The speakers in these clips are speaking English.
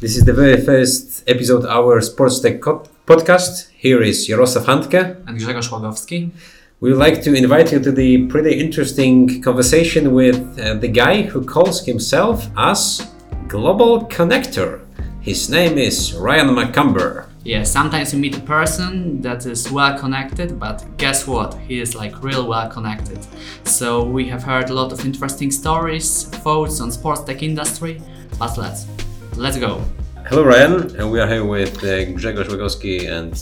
This is the very first episode of our Sports Tech podcast. Here is Jarosław Handke. and Grzegorz Łagowski. We would like to invite you to the pretty interesting conversation with uh, the guy who calls himself as Global Connector. His name is Ryan McCumber. Yeah, sometimes you meet a person that is well connected, but guess what? He is like real well connected. So we have heard a lot of interesting stories, thoughts on sports tech industry, but let's let's go. Hello, Ryan. And we are here with uh, Grzegorz Łagowski and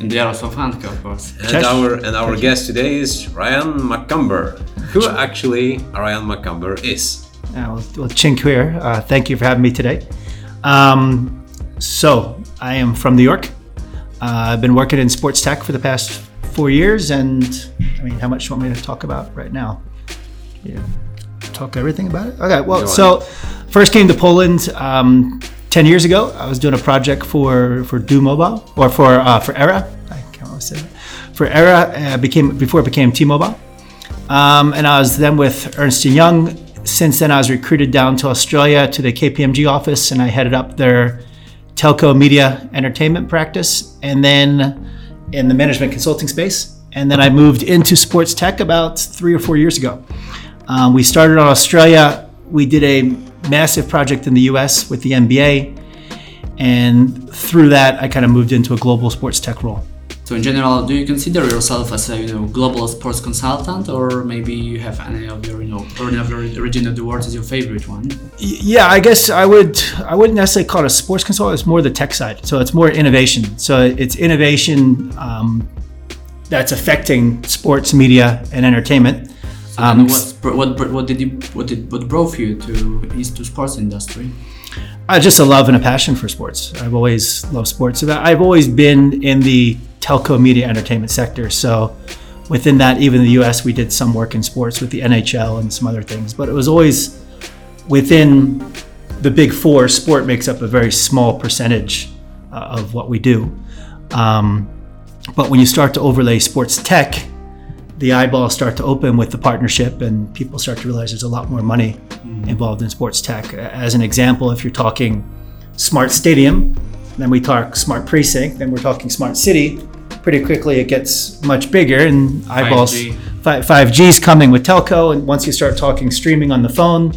And Jarosław Handke, of course. And Cześć. our and our guest today is Ryan McCumber. Who actually Ryan McCumber is? Uh, well, well, Chinquir, uh, thank you for having me today. Um, so, I am from New York. Uh, I've been working in sports tech for the past four years, and I mean, how much do you want me to talk about right now? Yeah, talk everything about it. Okay, well, so first came to Poland um, ten years ago. I was doing a project for for T-Mobile or for uh, for Era. I can't remember say that. For Era, uh, became before it became T-Mobile. Um, and I was then with Ernst & Young. Since then, I was recruited down to Australia to the KPMG office, and I headed up their telco media entertainment practice, and then in the management consulting space. And then I moved into sports tech about three or four years ago. Um, we started in Australia. We did a massive project in the US with the NBA. And through that, I kind of moved into a global sports tech role. So in general, do you consider yourself as a you know global sports consultant, or maybe you have any of your you know or any of your region of the world is your favorite one? Yeah, I guess I would. I wouldn't necessarily call it a sports consultant. It's more the tech side. So it's more innovation. So it's innovation um, that's affecting sports, media, and entertainment. So Um, what, what what did you what did what drove you to into sports industry? I just a love and a passion for sports. I've always loved sports. So I've always been in the telco media entertainment sector. So within that, even in the U.S., we did some work in sports with the NHL and some other things. But it was always within the big four. Sport makes up a very small percentage uh, of what we do. Um, but when you start to overlay sports tech, the eyeballs start to open with the partnership, and people start to realize there's a lot more money involved in sports tech. As an example, if you're talking smart stadium, then we talk smart precinct, then we're talking smart city. Pretty quickly, it gets much bigger, and eyeballs. 5G. Fi- 5G is coming with telco, and once you start talking streaming on the phone,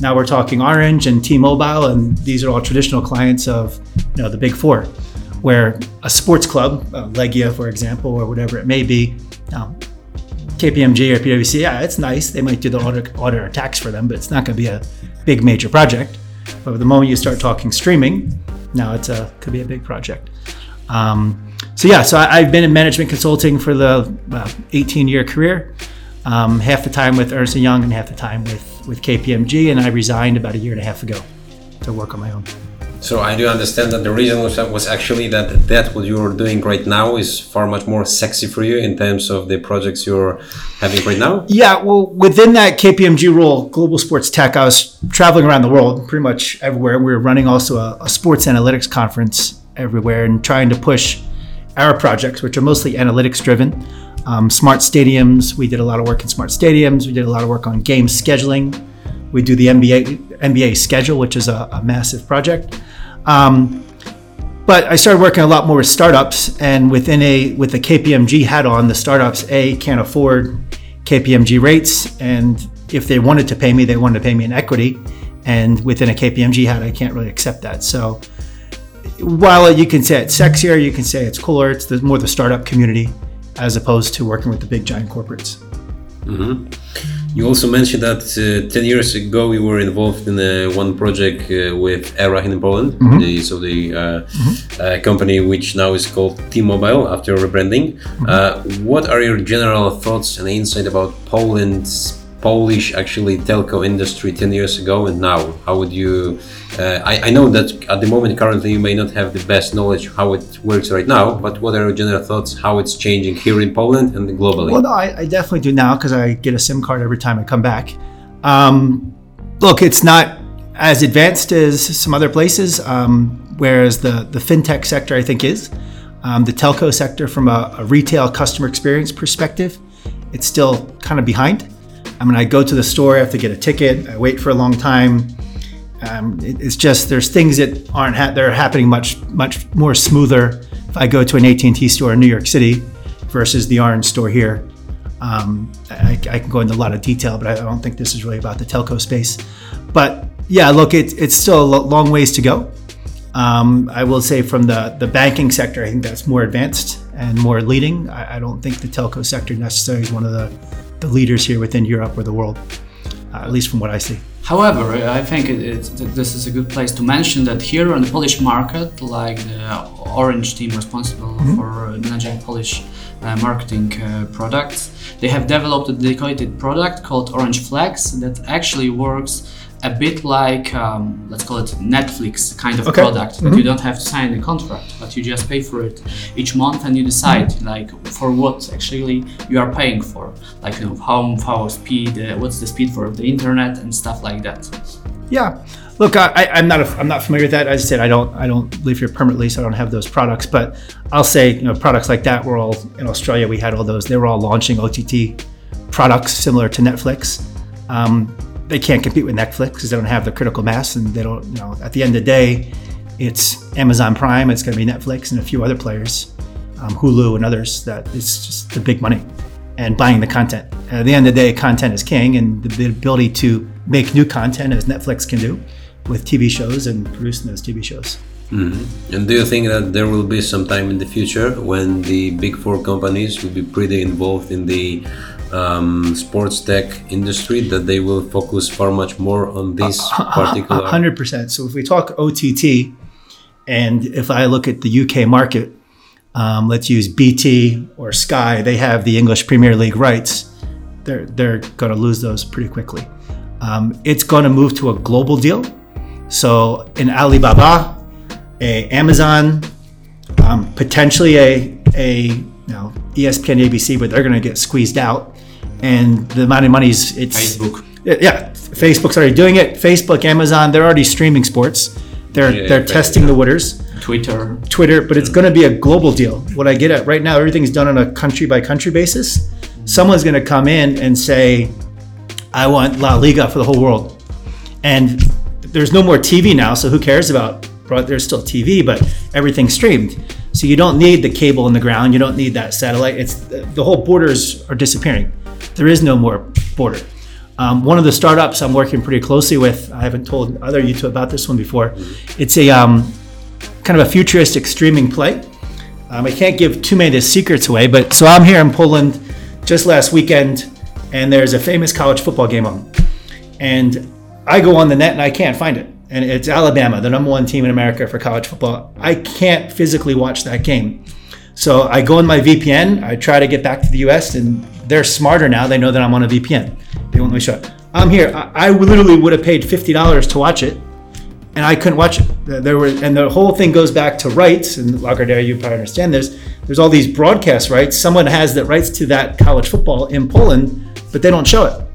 now we're talking Orange and T-Mobile, and these are all traditional clients of you know the big four. Where a sports club, uh, Legia, for example, or whatever it may be, um, KPMG or PwC, yeah, it's nice. They might do the audit, audit or tax for them, but it's not going to be a big major project. But the moment you start talking streaming, now it's a could be a big project. Um, so yeah, so I, I've been in management consulting for the uh, 18 year career. Um, half the time with Ernst Young and half the time with with KPMG, and I resigned about a year and a half ago to work on my own. So I do understand that the reason was, was actually that that what you're doing right now is far much more sexy for you in terms of the projects you're having right now. Yeah, well, within that KPMG role, Global Sports Tech, I was traveling around the world, pretty much everywhere. We were running also a, a sports analytics conference everywhere and trying to push our projects, which are mostly analytics driven. Um, smart stadiums, we did a lot of work in smart stadiums. We did a lot of work on game scheduling. We do the NBA NBA schedule, which is a, a massive project. Um, but I started working a lot more with startups, and within a with the KPMG hat on, the startups a can't afford KPMG rates, and if they wanted to pay me, they wanted to pay me in equity, and within a KPMG hat, I can't really accept that. So while you can say it's sexier, you can say it's cooler. It's the, more the startup community as opposed to working with the big giant corporates. You also mentioned that uh, 10 years ago you were involved in uh, one project uh, with Era in Poland, the, so the uh, uh, company which now is called T-Mobile after rebranding. Uh, what are your general thoughts and insight about Poland's Polish actually telco industry 10 years ago and now? How would you? Uh, I, I know that at the moment currently you may not have the best knowledge how it works right now, but what are your general thoughts how it's changing here in Poland and globally? Well, I, I definitely do now because I get a SIM card every time I come back. Um, look, it's not as advanced as some other places, um, whereas the, the fintech sector, I think, is. Um, the telco sector, from a, a retail customer experience perspective, it's still kind of behind. I mean, I go to the store, I have to get a ticket, I wait for a long time. Um, it, it's just there's things that aren't ha- they're happening much much more smoother if I go to an AT&T store in New York City versus the Orange store here. Um, I, I, can go into a lot of detail, but I don't think this is really about the telco space. But yeah, look, it, it's still a long ways to go. Um, I will say from the, the banking sector, I think that's more advanced and more leading. I, I don't think the telco sector necessarily is one of the, the leaders here within Europe or the world, uh, at least from what I see. However, I think it, it, this is a good place to mention that here on the Polish market, like the Orange team responsible mm-hmm. for managing Polish uh, marketing uh, products, they have developed a dedicated product called Orange Flex that actually works a bit like um, let's call it Netflix kind of okay. product that mm-hmm. you don't have to sign a contract, but you just pay for it each month and you decide mm-hmm. like for what actually you are paying for, like you know how how speed, uh, what's the speed for the internet and stuff like that. Yeah. Look, I, I'm not a, I'm not familiar with that. As I said, I don't I don't live here permanently, so I don't have those products. But I'll say, you know, products like that were all in Australia. We had all those. They were all launching OTT products similar to Netflix. Um, they can't compete with Netflix because they don't have the critical mass, and they don't. You know, at the end of the day, it's Amazon Prime, it's going to be Netflix, and a few other players, um, Hulu and others. That it's just the big money and buying the content. At the end of the day, content is king, and the ability to make new content as Netflix can do with TV shows and producing those TV shows. Mm-hmm. And do you think that there will be some time in the future when the big four companies will be pretty involved in the um, sports tech industry that they will focus far much more on this particular 100% so if we talk ott and if i look at the uk market um, let's use bt or sky they have the english premier league rights. They're, they're going to lose those pretty quickly. Um, it's going to move to a global deal. So in alibaba a amazon um, potentially a, a you know, ESPN, ABC, but they're going to get squeezed out and the amount of money is it's Facebook. Yeah, Facebook's already doing it. Facebook, Amazon, they're already streaming sports. They're yeah, they're testing the waters. Twitter. Twitter, but it's going to be a global deal. What I get at right now, everything's done on a country by country basis. Someone's going to come in and say, "I want La Liga for the whole world," and there's no more TV now, so who cares about? There's still TV, but everything's streamed. So you don't need the cable in the ground. You don't need that satellite. It's the whole borders are disappearing there is no more border. Um, one of the startups I'm working pretty closely with, I haven't told other you two about this one before. It's a um, kind of a futuristic streaming play. Um, I can't give too many of the secrets away, but so I'm here in Poland just last weekend, and there's a famous college football game on, and I go on the net and I can't find it. And it's Alabama, the number one team in America for college football. I can't physically watch that game. So I go on my VPN, I try to get back to the US, and they're smarter now. They know that I'm on a VPN. They won't let me show it. I'm here. I, I literally would have paid $50 to watch it, and I couldn't watch it. There were, and the whole thing goes back to rights. And Lagardère, you probably understand this. There's all these broadcast rights. Someone has the rights to that college football in Poland, but they don't show it.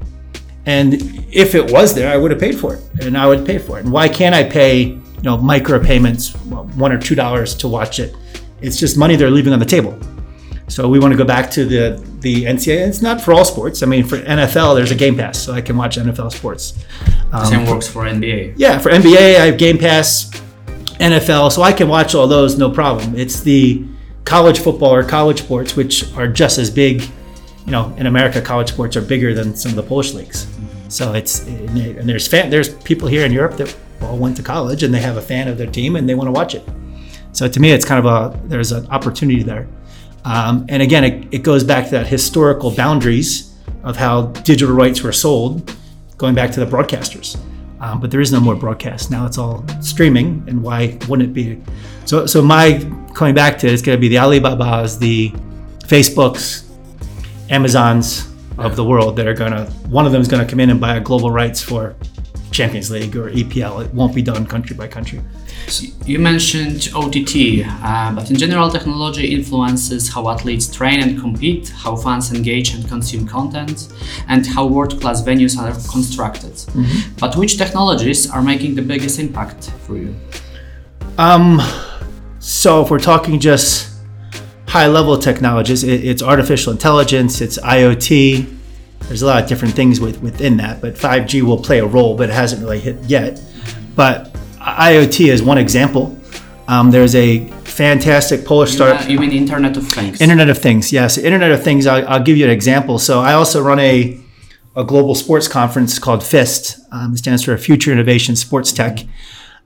And if it was there, I would have paid for it, and I would pay for it. And why can't I pay, you know, micro payments, one or two dollars to watch it? It's just money they're leaving on the table. So we want to go back to the the NCAA. It's not for all sports. I mean, for NFL, there's a Game Pass, so I can watch NFL sports. Um, Same works for NBA. Yeah, for NBA, I have Game Pass, NFL, so I can watch all those no problem. It's the college football or college sports, which are just as big. You know, in America, college sports are bigger than some of the Polish leagues. So it's and there's fan, there's people here in Europe that all went to college and they have a fan of their team and they want to watch it. So to me, it's kind of a there's an opportunity there. Um, and again, it, it, goes back to that historical boundaries of how digital rights were sold, going back to the broadcasters. Um, but there is no more broadcast now; it's all streaming. And why wouldn't it be? So, so my coming back to it, it's going to be the Alibabas, the Facebooks, Amazons of the world that are going to. One of them is going to come in and buy a global rights for Champions League or EPL. It won't be done country by country. You mentioned OTT, uh, but in general, technology influences how athletes train and compete, how fans engage and consume content, and how world class venues are constructed. Mm-hmm. But which technologies are making the biggest impact for you? Um, so, if we're talking just high level technologies, it, it's artificial intelligence, it's IoT. There's a lot of different things with, within that, but 5G will play a role, but it hasn't really hit yet. but IoT is one example. Um, there's a fantastic Polish startup. You mean Internet of Things? Internet of Things, yes. Internet of Things, I'll, I'll give you an example. So I also run a, a global sports conference called FIST. Um, it stands for Future Innovation Sports Tech.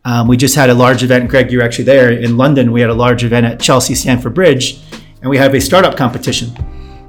Um, we just had a large event, Greg, you were actually there in London. We had a large event at Chelsea Stamford Bridge, and we have a startup competition.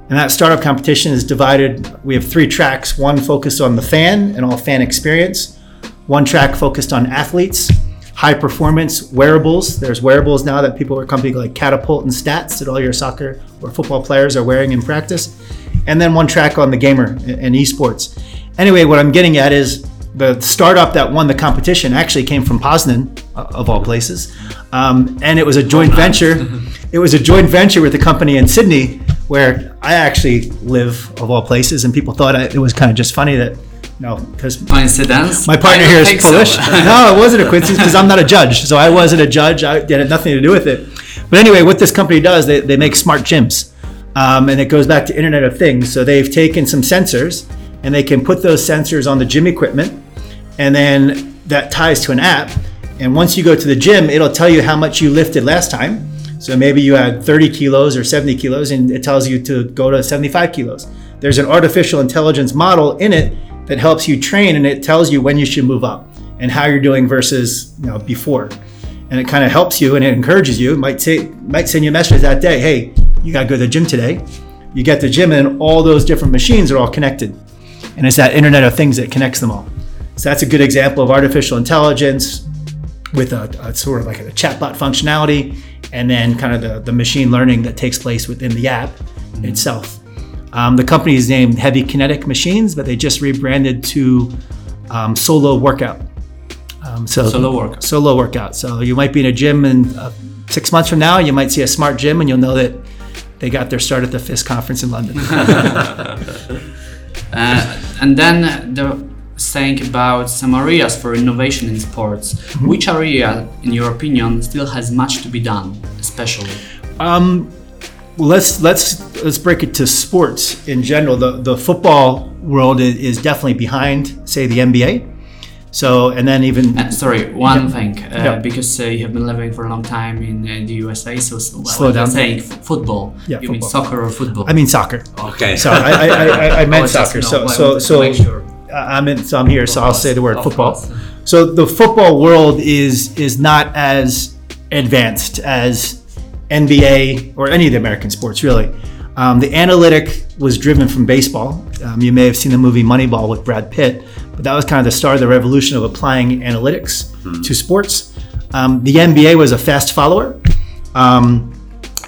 And that startup competition is divided, we have three tracks one focused on the fan and all fan experience, one track focused on athletes, high performance wearables. There's wearables now that people are companies like Catapult and Stats that all your soccer or football players are wearing in practice. And then one track on the gamer and esports. Anyway, what I'm getting at is the startup that won the competition actually came from Poznan, uh, of all places, um, and it was a joint oh, venture. it was a joint venture with a company in Sydney where I actually live, of all places, and people thought I, it was kind of just funny that. No, because coincidence. My partner here is Polish. So. no, it wasn't a coincidence because I'm not a judge, so I wasn't a judge. I it had nothing to do with it. But anyway, what this company does, they, they make smart gyms, um, and it goes back to Internet of Things. So they've taken some sensors, and they can put those sensors on the gym equipment, and then that ties to an app. And once you go to the gym, it'll tell you how much you lifted last time. So maybe you had 30 kilos or 70 kilos, and it tells you to go to 75 kilos. There's an artificial intelligence model in it that helps you train, and it tells you when you should move up and how you're doing versus you know before. And it kind of helps you and it encourages you. It might say might send you a message that day, hey, you got to go to the gym today. You get to the gym, and all those different machines are all connected, and it's that Internet of Things that connects them all. So that's a good example of artificial intelligence with a, a sort of like a chatbot functionality, and then kind of the, the machine learning that takes place within the app mm-hmm. itself. Um, the company is named Heavy Kinetic Machines, but they just rebranded to um, Solo Workout. Um, so solo workout. Solo workout. So you might be in a gym, and uh, six months from now, you might see a smart gym, and you'll know that they got their start at the FIST conference in London. uh, and then the saying about some areas for innovation in sports. Mm-hmm. Which area, in your opinion, still has much to be done, especially? Um, let's let's let's break it to sports in general. The the football world is, definitely behind, say, the NBA. So, and then even uh, sorry, one yeah. thing, uh, yeah. because uh, you have been living for a long time in uh, the USA, so well, slow down. Saying f- football, yeah, you football. mean soccer or football? I mean soccer. Okay, so I, I, I, I meant soccer. So so so. Sure. I'm in, so I'm here, so I'll say the word football. So the football world is is not as advanced as NBA or any of the American sports, really. Um, the analytic was driven from baseball. Um, you may have seen the movie Moneyball with Brad Pitt, but that was kind of the start of the revolution of applying analytics mm-hmm. to sports. Um, the NBA was a fast follower. Um,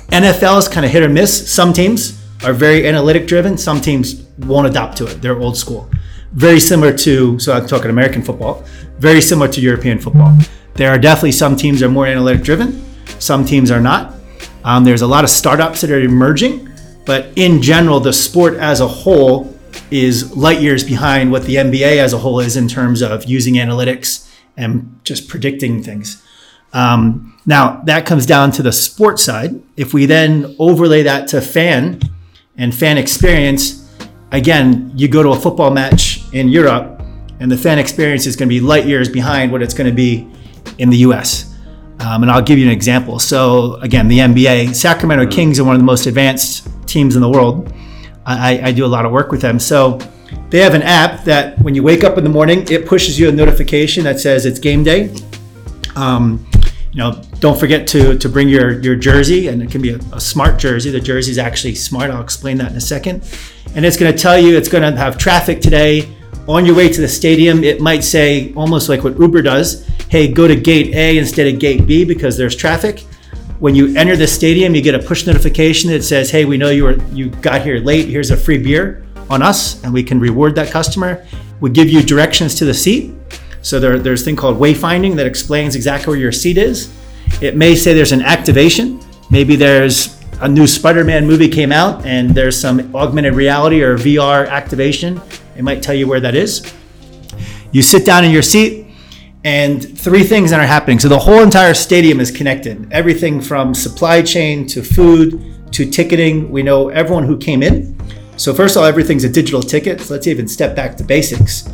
NFL is kind of hit or miss. Some teams are very analytic driven. Some teams won't adopt to it. They're old school very similar to, so I'm talking American football, very similar to European football. There are definitely some teams are more analytic driven, some teams are not. Um, there's a lot of startups that are emerging, but in general, the sport as a whole is light years behind what the NBA as a whole is in terms of using analytics and just predicting things. Um, now, that comes down to the sports side. If we then overlay that to fan and fan experience, again, you go to a football match in Europe, and the fan experience is going to be light years behind what it's going to be in the US. Um, and I'll give you an example. So, again, the NBA, Sacramento Kings are one of the most advanced teams in the world. I, I do a lot of work with them. So, they have an app that when you wake up in the morning, it pushes you a notification that says it's game day. Um, you know, don't forget to to bring your your jersey, and it can be a, a smart jersey. The jersey is actually smart. I'll explain that in a second. And it's going to tell you it's going to have traffic today. On your way to the stadium, it might say almost like what Uber does. Hey, go to gate A instead of gate B because there's traffic. When you enter the stadium, you get a push notification that says, "Hey, we know you were you got here late. Here's a free beer on us, and we can reward that customer." We give you directions to the seat so there, there's a thing called wayfinding that explains exactly where your seat is. It may say there's an activation. Maybe there's a new Spider-Man movie came out and there's some augmented reality or VR activation. It might tell you where that is. You sit down in your seat and three things that are happening. So the whole entire stadium is connected. Everything from supply chain to food to ticketing. We know everyone who came in. So first of all, everything's a digital ticket. So let's even step back to basics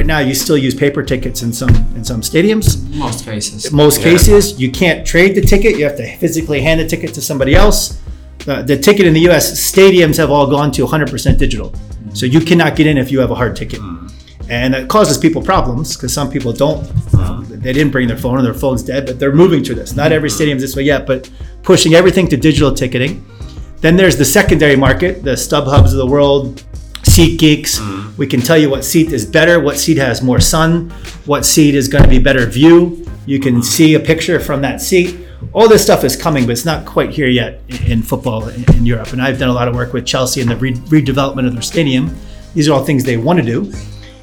right now you still use paper tickets in some in some stadiums. Most cases. most Yeah. cases you can't trade the ticket you have to physically hand the ticket to somebody else the, the ticket in the us stadiums have all gone to 100% digital so you cannot get in if you have a hard ticket. Hmm. And that causes people problems because some people don't uh-huh. they didn't bring their phone or their phone's dead but they're moving to this. Not every hmm. stadium's this way yet but pushing everything to digital ticketing. Then there's the secondary market the StubHubs of the world SeatGeeks hmm. we can tell you what seat is better what seat has more sun what seat is going to be better view. You can see a picture from that seat all this stuff is coming but it's not quite here yet in, in football in, in europe. And i've done a lot of work with chelsea in the re- redevelopment of their stadium. These are all things they want to do.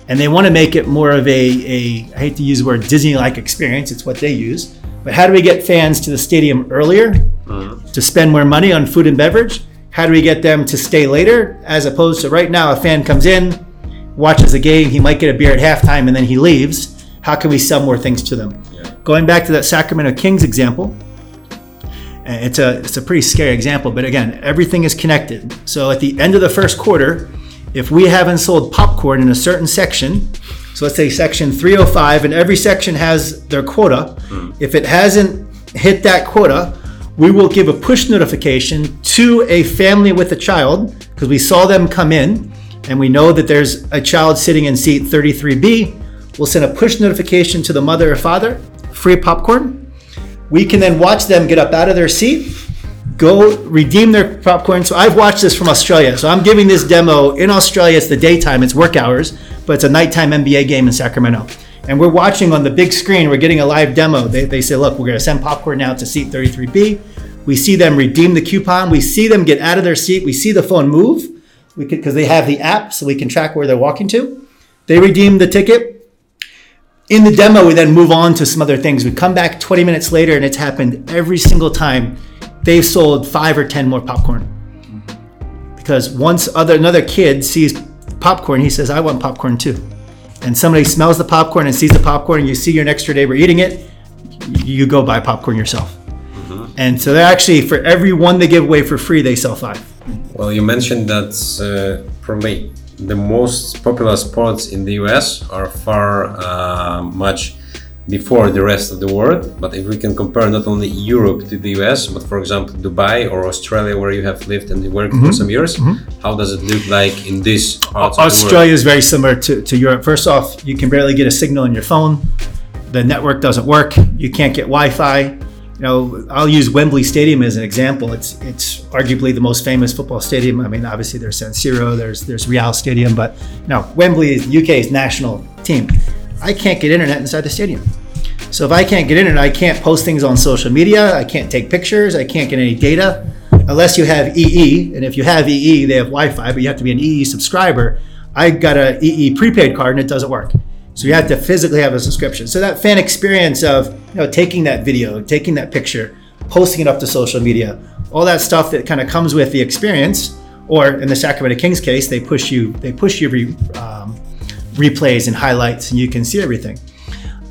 And they want to make it more of a, a i hate to use the word disney-like experience it's what they use. But how do we get fans to the stadium earlier mm-hmm. to spend more money on food and beverage? How do we get them to stay later as opposed to right now a fan comes in watches a game he might get a beer at halftime and then he leaves. How can we sell more things to them? Going back to that sacramento kings example it's a it's a pretty scary example but again everything is connected. So at the end of the first quarter if we haven't sold popcorn in a certain section so let's say section 305 and every section has their quota hmm. if it hasn't hit that quota we will give a push notification to a family with a child because we saw them come in and we know that there's a child sitting in seat 33b we'll send a push notification to the mother or father free popcorn we can then watch them get up out of their seat, go redeem their popcorn. So I've watched this from Australia. So I'm giving this demo in Australia. It's the daytime, it's work hours, but it's a nighttime NBA game in Sacramento. And we're watching on the big screen, we're getting a live demo. They, they say, look, we're to send popcorn now to seat 33B. We see them redeem the coupon. We see them get out of their seat. We see the phone move because they have the app, so we can track where they're walking to. They redeem the ticket in the demo, we then move on to some other things. We come back 20 minutes later, and it's happened every single time. They've sold five or 10 more popcorn. Because once other another kid sees popcorn, he says, I want popcorn too. And somebody smells the popcorn and sees the popcorn, and you see your next door neighbor eating it, you go buy popcorn yourself. And so they're actually, for every one they give away for free, they sell five. Well, you mentioned that uh, probably the most popular sports in the US are far uh, much before the rest of the world. But if we can compare not only Europe to the US, but for example Dubai or Australia, where you have lived and worked for some years, how does it look like in this the Australia is very similar to, to Europe. First off, you can barely get a signal on your phone. The network doesn't work. You can't get Wi-Fi. You know, I'll use Wembley Stadium as an example. It's it's arguably the most famous football stadium. I mean, obviously there's San Siro, there's there's Real Stadium, but no, Wembley is UK's national team. I can't get internet inside the stadium. So if I can't get internet, I can't post things on social media. I can't take pictures. I can't get any data unless you have EE. And if you have EE, they have Wi-Fi, but you have to be an EE subscriber. I got a EE prepaid card and it doesn't work. So you have to physically have a subscription. So that fan experience of you know taking that video, taking that picture, posting it up to social media, all that stuff that kind of comes with the experience. Or in the Sacramento Kings case, they push you they push you re, um, replays and highlights, and you can see everything.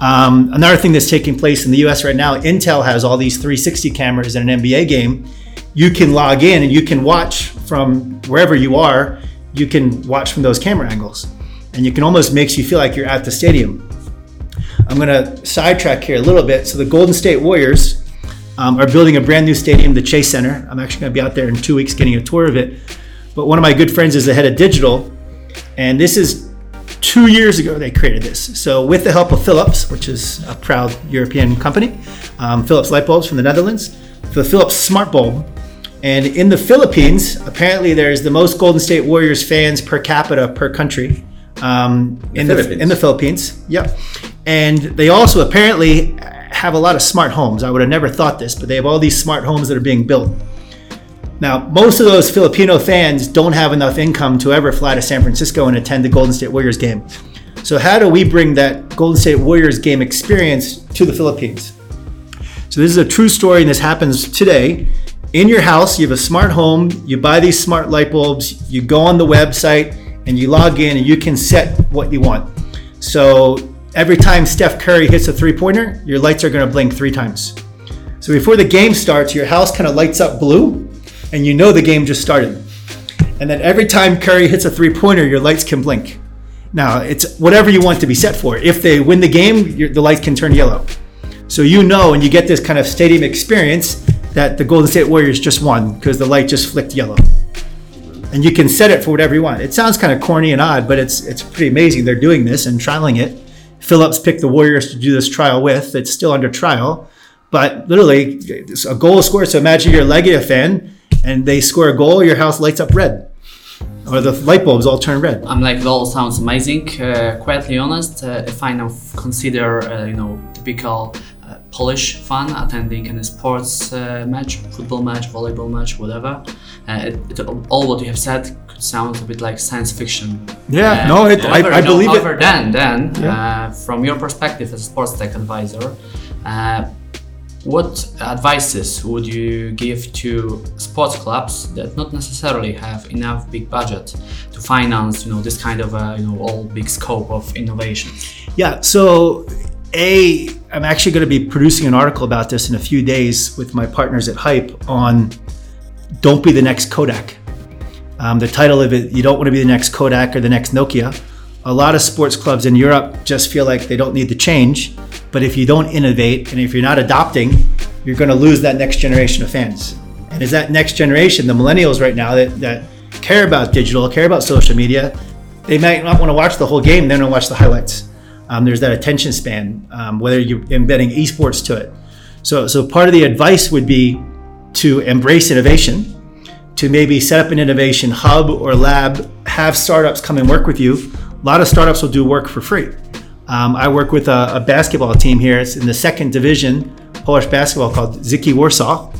Um, another thing that's taking place in the US right now, Intel has all these 360 cameras in an NBA game. You can log in and you can watch from wherever you are, you can watch from those camera angles. And you can almost makes you feel like you're at the stadium. I'm going to sidetrack here a little bit. So the Golden State Warriors um, are building a brand new stadium, the Chase Center. I'm actually going to be out there in two weeks getting a tour of it. But one of my good friends is the head of digital, and this is two years ago they created this. So with the help of Philips, which is a proud European company, um, Philips light bulbs from the Netherlands, the Philips smart bulb. And in the Philippines, apparently there's the most Golden State Warriors fans per capita per country. Um, in the in the Philippines, yep. And they also apparently have a lot of smart homes. I would have never thought this, but they have all these smart homes that are being built. Now, most of those Filipino fans don't have enough income to ever fly to San Francisco and attend the Golden State Warriors game. So, how do we bring that Golden State Warriors game experience to the Philippines? So, this is a true story, and this happens today. In your house, you have a smart home, you buy these smart light bulbs, you go on the website, and you log in, and you can set what you want. So, every time Steph Curry hits a three pointer, your lights are going to blink three times. So, before the game starts, your house kind of lights up blue and you know the game just started. And then every time Curry hits a three pointer, your lights can blink. Now it's whatever you want to be set for. If they win the game, the light can turn yellow. So you know, and you get this kind of stadium experience that the Golden State Warriors just won because the light just flicked yellow. And you can set it for whatever you want. It sounds kind of corny and odd, but it's it's pretty amazing. They're doing this and trialing it. Philips picked the Warriors to do this trial with. It's still under trial, but literally a goal scored. So imagine you're a Legia fan and they score a goal, your house lights up red or the light bulbs all turn red. I'm like, all sounds amazing. Uh, quietly honest, uh, if I now consider, uh, you know, typical Polish fan attending any sports uh, match, football match, volleyball match, whatever, uh, it, it, all what you have said could sound a bit like science fiction. Yeah, no, it, however, I, I know, believe however, it. then, then, Yeah. from your perspective as a sports tech advisor, what advices would you give to sports clubs that not necessarily have enough big budget to finance, you know, this kind of uh, you know all big scope of innovation? Yeah, so a I'm actually going to be producing an article about this in a few days with my partners at Hype on don't be the next Kodak. Um, the title of it, you don't want to be the next Kodak or the next Nokia. A lot of sports clubs in Europe just feel like they don't need to change, but if you don't innovate and if you're not adopting, you're going to lose that next generation of fans. And is that next generation, the millennials right now that, that care about digital, care about social media, they might not want to watch the whole game, they're going to watch the highlights. Um, there's that attention span, um, whether you're embedding esports to it. So, so part of the advice would be to embrace innovation, to maybe set up an innovation hub or lab, have startups come and work with you. A lot of startups will do work for free. Um, I work with a, a, basketball team here. It's in the second division, Polish basketball called Dziki Warsaw,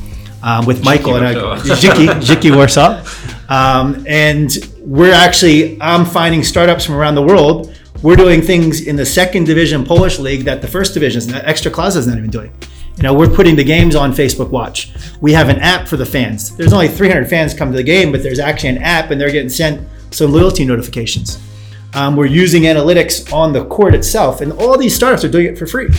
um, with Michael and I, Dziki, Dziki Warsaw. Um, and we're actually, I'm finding startups from around the world. We're doing things in the second division Polish league that the first division, Ekstraklasa is not even doing. You know, we're putting the games on Facebook Watch. We have an app for the fans. There's only 300 fans come to the game, but there's actually an app, and they're getting sent some loyalty notifications. Um, we're using analytics on the court itself, and all these startups are doing it for free.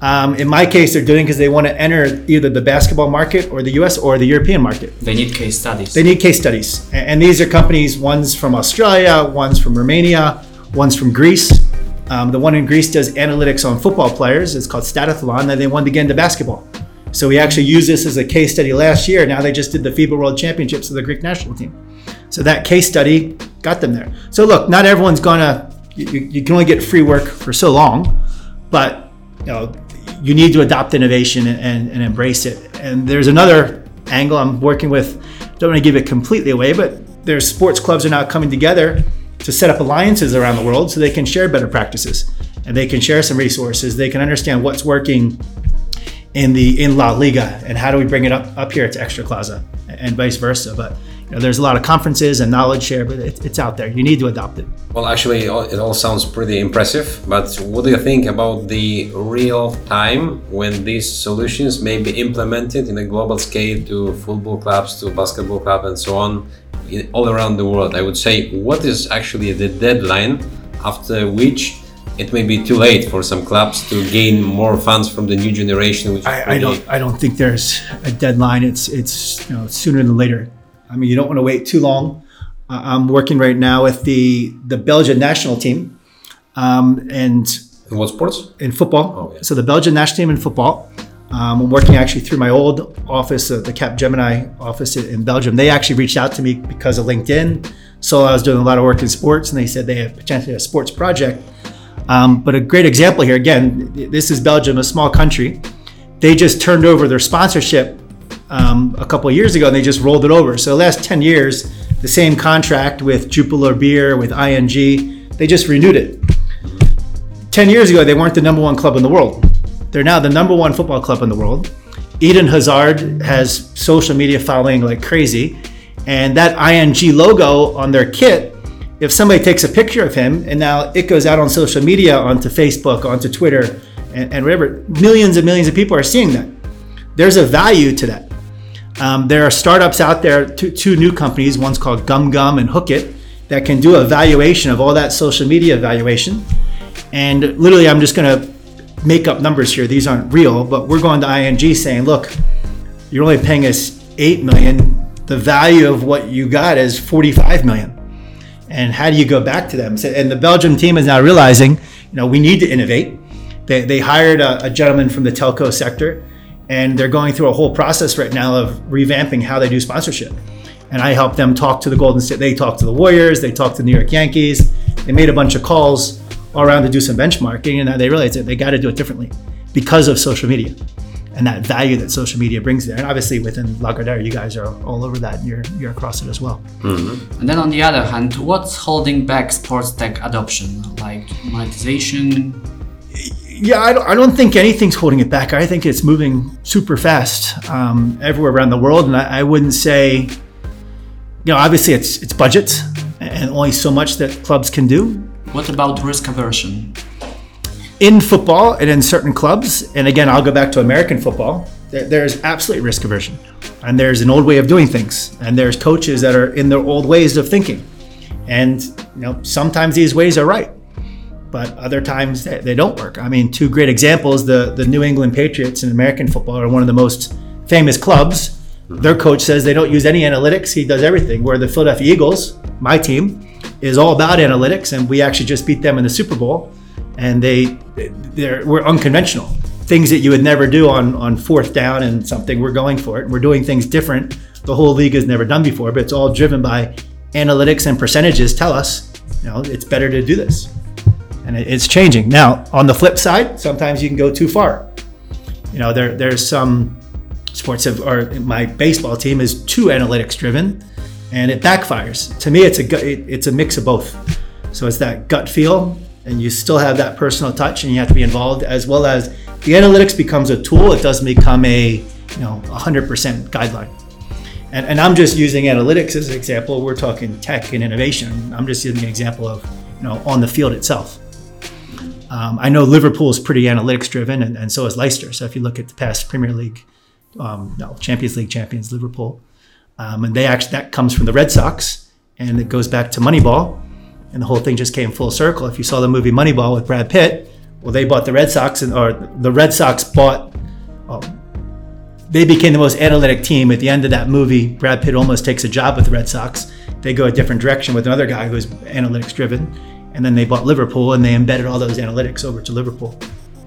Um, in my case, they're doing because they want to enter either the basketball market or the U.S. or the European market. They need case studies. They need case studies, and, and these are companies. One's from Australia, one's from Romania, one's from Greece. Um, the one in Greece does analytics on football players. It's called Stathlon, and they wanted to get into basketball. So we actually used this as a case study last year. Now they just did the FIBA World Championships of the Greek national team. So that case study got them there. So look, not everyone's gonna. You, you can only get free work for so long, but you know you need to adopt innovation and, and embrace it. And there's another angle I'm working with. Don't want to give it completely away, but there's sports clubs are now coming together to set up alliances around the world so they can share better practices and they can share some resources. They can understand what's working in the in La Liga and how do we bring it up up here to Ekstraklasa and vice versa. But you know, there's a lot of conferences and knowledge share, but it, it's out there. You need to adopt it. Well, actually, it all sounds pretty impressive. But what do you think about the real time when these solutions may be implemented in a global scale to football clubs, to basketball clubs, and so on, all around the world? I would say, what is actually the deadline after which it may be too late for some clubs to gain more funds from the new generation. Which I, I don't. I don't think there's a deadline. It's it's you know sooner than later. I mean, you don't want to wait too long. Uh, I'm working right now with the the Belgian national team, um, and in what sports? In football. Oh, yeah. So the Belgian national team in football. Um, I'm working actually through my old office, uh, the Capgemini office in Belgium. They actually reached out to me because of LinkedIn. So I was doing a lot of work in sports, and they said they had potentially a sports project. Um, but a great example here, again, this is Belgium, a small country. They just turned over their sponsorship um, a couple years ago and they just rolled it over. So the last 10 years, the same contract with Jupiler Beer, with ING, they just renewed it. 10 years ago, they weren't the number one club in the world. They're now the number one football club in the world. Eden Hazard has social media following like crazy. And that ING logo on their kit, if somebody takes a picture of him and now it goes out on social media, onto Facebook, onto Twitter, and, and whatever, millions and millions of people are seeing that. There's a value to that. Um, there are startups out there, two, two new companies, one's called GumGum and Hookit, that can do a valuation of all that social media valuation. And literally, I'm just going to make up numbers here. These aren't real, but we're going to ING saying, look, you're only paying us 8 million. The value of what you got is 45 million. And how do you go back to them? And the Belgium team is now realizing, you know, we need to innovate. They, they hired a, a gentleman from the telco sector, and they're going through a whole process right now of revamping how they do sponsorship. And I helped them talk to the Golden State. They talked to the Warriors. They talked to the New York Yankees. They made a bunch of calls all around to do some benchmarking, and they realized that they got to do it differently because of social media and that value that social media brings there. And obviously within Lagardère, you guys are all over that and you're, you're across it as well. Mm-hmm. And then on the other hand, what's holding back sports tech adoption? Like monetization? Yeah, I don't, I don't think anything's holding it back. I think it's moving super fast um, everywhere around the world. And I, I wouldn't say, you know, obviously it's, it's budgets and only so much that clubs can do. What about risk aversion? in football and in certain clubs, and again, I'll go back to American football, there, there's absolute risk aversion. And there's an old way of doing things. And there's coaches that are in their old ways of thinking. And you know, sometimes these ways are right, but other times they, they don't work. I mean, two great examples the, the New England Patriots in American football are one of the most famous clubs. Their coach says they don't use any analytics, he does everything. Where the Philadelphia Eagles, my team, is all about analytics, and we actually just beat them in the Super Bowl and they they're we're unconventional. Things that you would never do on on fourth down and something we're going for it. We're doing things different. The whole league has never done before but it's all driven by analytics and percentages tell us you know it's better to do this. And it's changing. Now on the flip side sometimes you can go too far. You know there there's some sports have or my baseball team is too analytics driven and it backfires. To me it's a it's a mix of both. So it's that gut feel and you still have that personal touch and you have to be involved as well as the analytics becomes a tool. It doesn't become a you know 100% guideline. And, and i'm just using analytics as an example. We're talking tech and innovation. I'm just using an example of you know on the field itself. Um, i know liverpool is pretty analytics driven and, and so is leicester. So if you look at the past premier league um, no champions league champions liverpool um, and they actually that comes from the red sox and it goes back to moneyball and the whole thing just came full circle. If you saw the movie Moneyball with Brad Pitt, well, they bought the Red Sox, and or the Red Sox bought. Um, they became the most analytic team at the end of that movie. Brad Pitt almost takes a job with the Red Sox. They go a different direction with another guy who's analytics driven, and then they bought Liverpool and they embedded all those analytics over to Liverpool.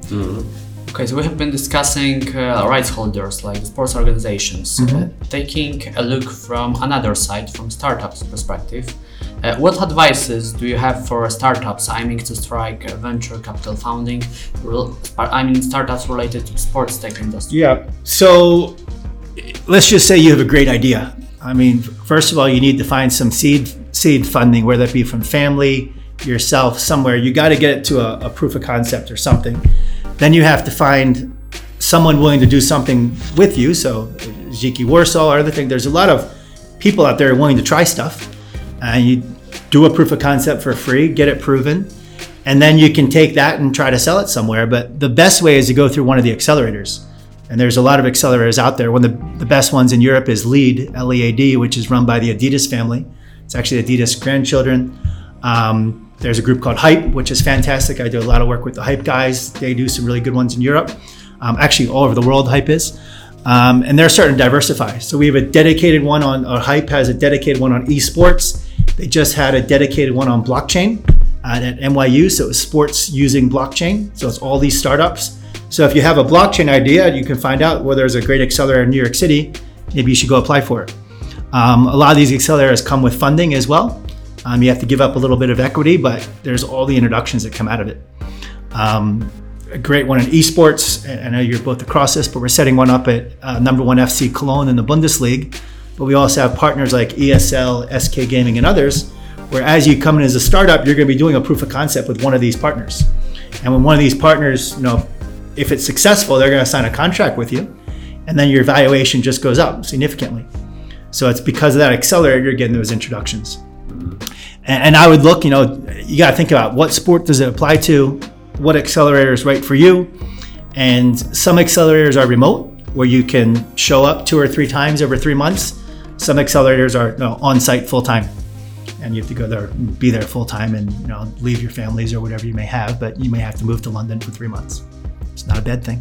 Mm-hmm. Okay, so we have been discussing uh, rights holders like sports organizations. Mm-hmm. Uh, taking a look from another side, from startups perspective, uh, what advices do you have for startups aiming to strike venture capital funding? I mean, startups related to sports tech industry. Yeah. So let's just say you have a great idea. I mean, first of all, you need to find some seed seed funding, whether that be from family, yourself, somewhere. You got to get it to a, a proof of concept or something. Then you have to find someone willing to do something with you. So, Dziki Warsaw or other thing. There's a lot of people out there willing to try stuff and you do a proof of concept for free, get it proven, and then you can take that and try to sell it somewhere. But the best way is to go through one of the accelerators. And there's a lot of accelerators out there. One of the, the best ones in Europe is LEAD, L E A D, which is run by the Adidas family. It's actually Adidas grandchildren. Um, there's a group called Hype, which is fantastic. I do a lot of work with the Hype guys. They do some really good ones in Europe. Um, actually, all over the world, Hype is. Um, and they're starting to diversify. So we have a dedicated one on, or Hype has a dedicated one on esports. They just had a dedicated one on blockchain uh, at NYU. So it's sports using blockchain. So it's all these startups. So if you have a blockchain idea, you can find out where there's a great accelerator in New York City. Maybe you should go apply for it. Um, a lot of these accelerators come with funding as well. Um, you have to give up a little bit of equity, but there's all the introductions that come out of it. Um, a great one in esports. I know you're both across this, but we're setting one up at uh, number one FC Cologne in the Bundesliga. But we also have partners like ESL, SK Gaming, and others, where as you come in as a startup, you're going to be doing a proof of concept with one of these partners. And when one of these partners, you know, if it's successful, they're going to sign a contract with you, and then your valuation just goes up significantly. So it's because of that accelerator you're getting those introductions. And, and I would look, you know, you got to think about what sport does it apply to, what accelerator is right for you, and some accelerators are remote, where you can show up two or three times over three months some accelerators are you know, on site full time, and you have to go there, be there full time, and you know leave your families or whatever you may have. But you may have to move to London for three months. It's not a bad thing.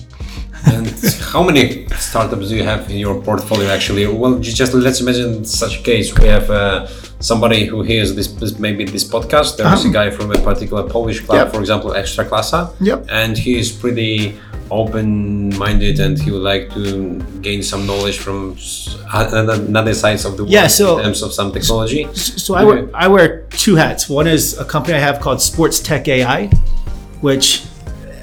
And how many startups do you have in your portfolio actually? Well, just let's imagine such a case. We have uh, somebody who hears this, this maybe this podcast. There's a guy from a particular Polish club, Uh-huh. Yep. for example, Ekstraklasa. Yep. And he is pretty open-minded and he would like to gain some knowledge from another another sides of the world Yeah, so- in terms of some technology. So I wear I wear two hats. One is a company I have called Sports Tech AI, which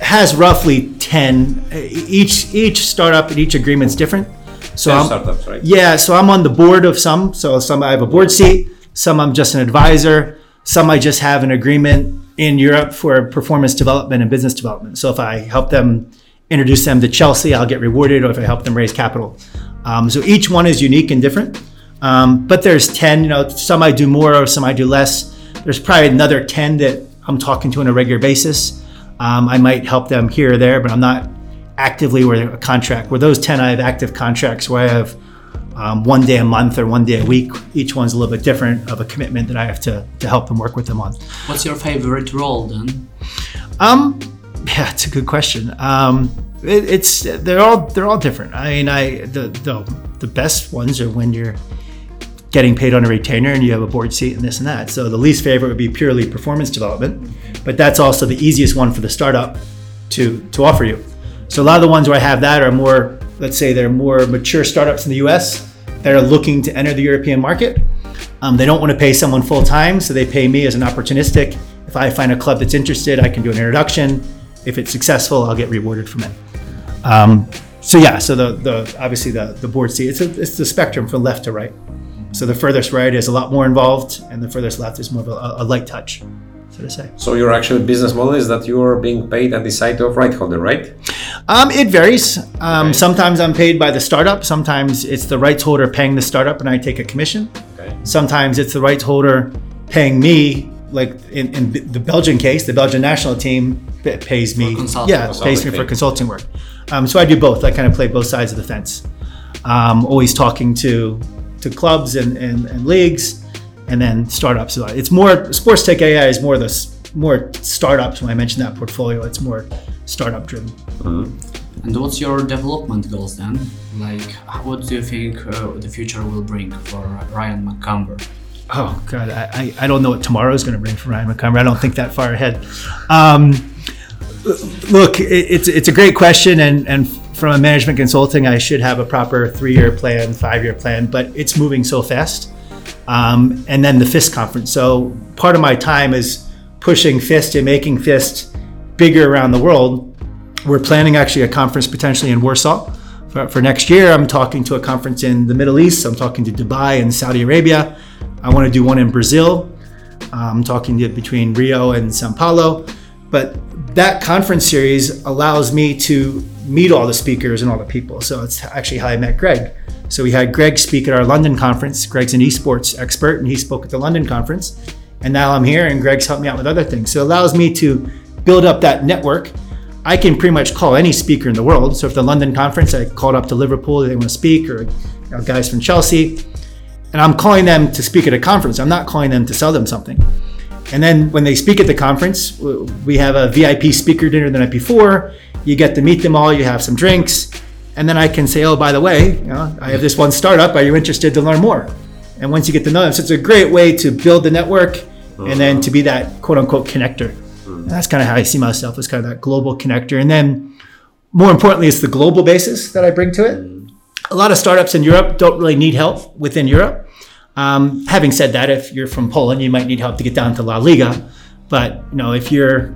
has roughly ten. Each each startup and each agreement's different. So I'm, startups, right? yeah, so I'm on the board of some. So some I have a board seat. Some I'm just an advisor. Some I just have an agreement in Europe for performance development and business development. So if I help them introduce them to Chelsea, I'll get rewarded, or if I help them raise capital. Um, so each one is unique and different. Um, but there's ten. You know, some I do more, or some I do less. There's probably another ten that I'm talking to on a regular basis. Um, I might help them here or there, but I'm not actively with a contract. Where those 10, I have active contracts where I have um, one day a month or one day a week. Each one's a little bit different of a commitment that I have to, to help them work with them on. What's your favorite role then? Um, yeah, it's a good question. Um, it, it's they're all they're all different. I mean, I the, the the best ones are when you're getting paid on a retainer and you have a board seat and this and that. So the least favorite would be purely performance development, but that's also the easiest one for the startup to to offer you. So a lot of the ones where I have that are more, let's say, they're more mature startups in the U.S. that are looking to enter the European market. Um, they don't want to pay someone full time, so they pay me as an opportunistic. If I find a club that's interested, I can do an introduction. If it's successful, I'll get rewarded from it. Um, so yeah, so the, the obviously the, the board seat, it's, a, it's the spectrum from left to right. So the furthest right is a lot more involved, and the furthest left is more of a, a light touch, so to say. So your actual business model is that you are being paid at the site of right holder, right? Um, it varies. Um, Okay. Sometimes I'm paid by the startup. Sometimes it's the rights holder paying the startup, and I take a commission. Okay. Sometimes it's the rights holder paying me. Like in, in the Belgian case, the Belgian national team pays me. consulting. Yeah, pays me Consulting for consulting work. Um, so I do both. I kind of play both sides of the fence. Um, always talking to to clubs and, and, and leagues, and then startups. It's more sports tech AI is more the more startups. When I mentioned that portfolio, it's more startup driven. And what's your development goals then? Like, what do you think uh, the future will bring for Ryan McCumber? Oh God, I, I, I don't know what tomorrow is going to bring for Ryan McCumber. I don't think that far ahead. Um, look, it, it's it's a great question, and and from a management consulting, I should have a proper three year plan, five year plan, but it's moving so fast. Um, and then the FIST conference. So part of my time is pushing FIST and making FIST bigger around the world. We're planning actually a conference potentially in Warsaw for, for next year. I'm talking to a conference in the Middle East. I'm talking to Dubai and Saudi Arabia. I want to do one in Brazil. I'm talking to between Rio and Sao Paulo. But that conference series allows me to meet all the speakers and all the people. So it's actually how I met Greg. So we had Greg speak at our London conference. Greg's an esports expert and he spoke at the London conference. And now I'm here and Greg's helped me out with other things. So it allows me to build up that network. I can pretty much call any speaker in the world. So if the London conference, I called up to Liverpool, they want to speak, or you know, guys from Chelsea, and I'm calling them to speak at a conference. I'm not calling them to sell them something. And then when they speak at the conference, we have a VIP speaker dinner the night before. You get to meet them all. You have some drinks, and then I can say, "Oh, by the way, you know, I have this one startup. Are you interested to learn more?" And once you get to know them, so it's a great way to build the network, and then to be that quote unquote connector. And that's kind of how I see myself as kind of that global connector. And then, more importantly, it's the global basis that I bring to it mm-hmm. a lot of startups in Europe don't really need help within Europe. Um, having said that, if you're from Poland, you might need help to get down to La Liga. But you know, if you're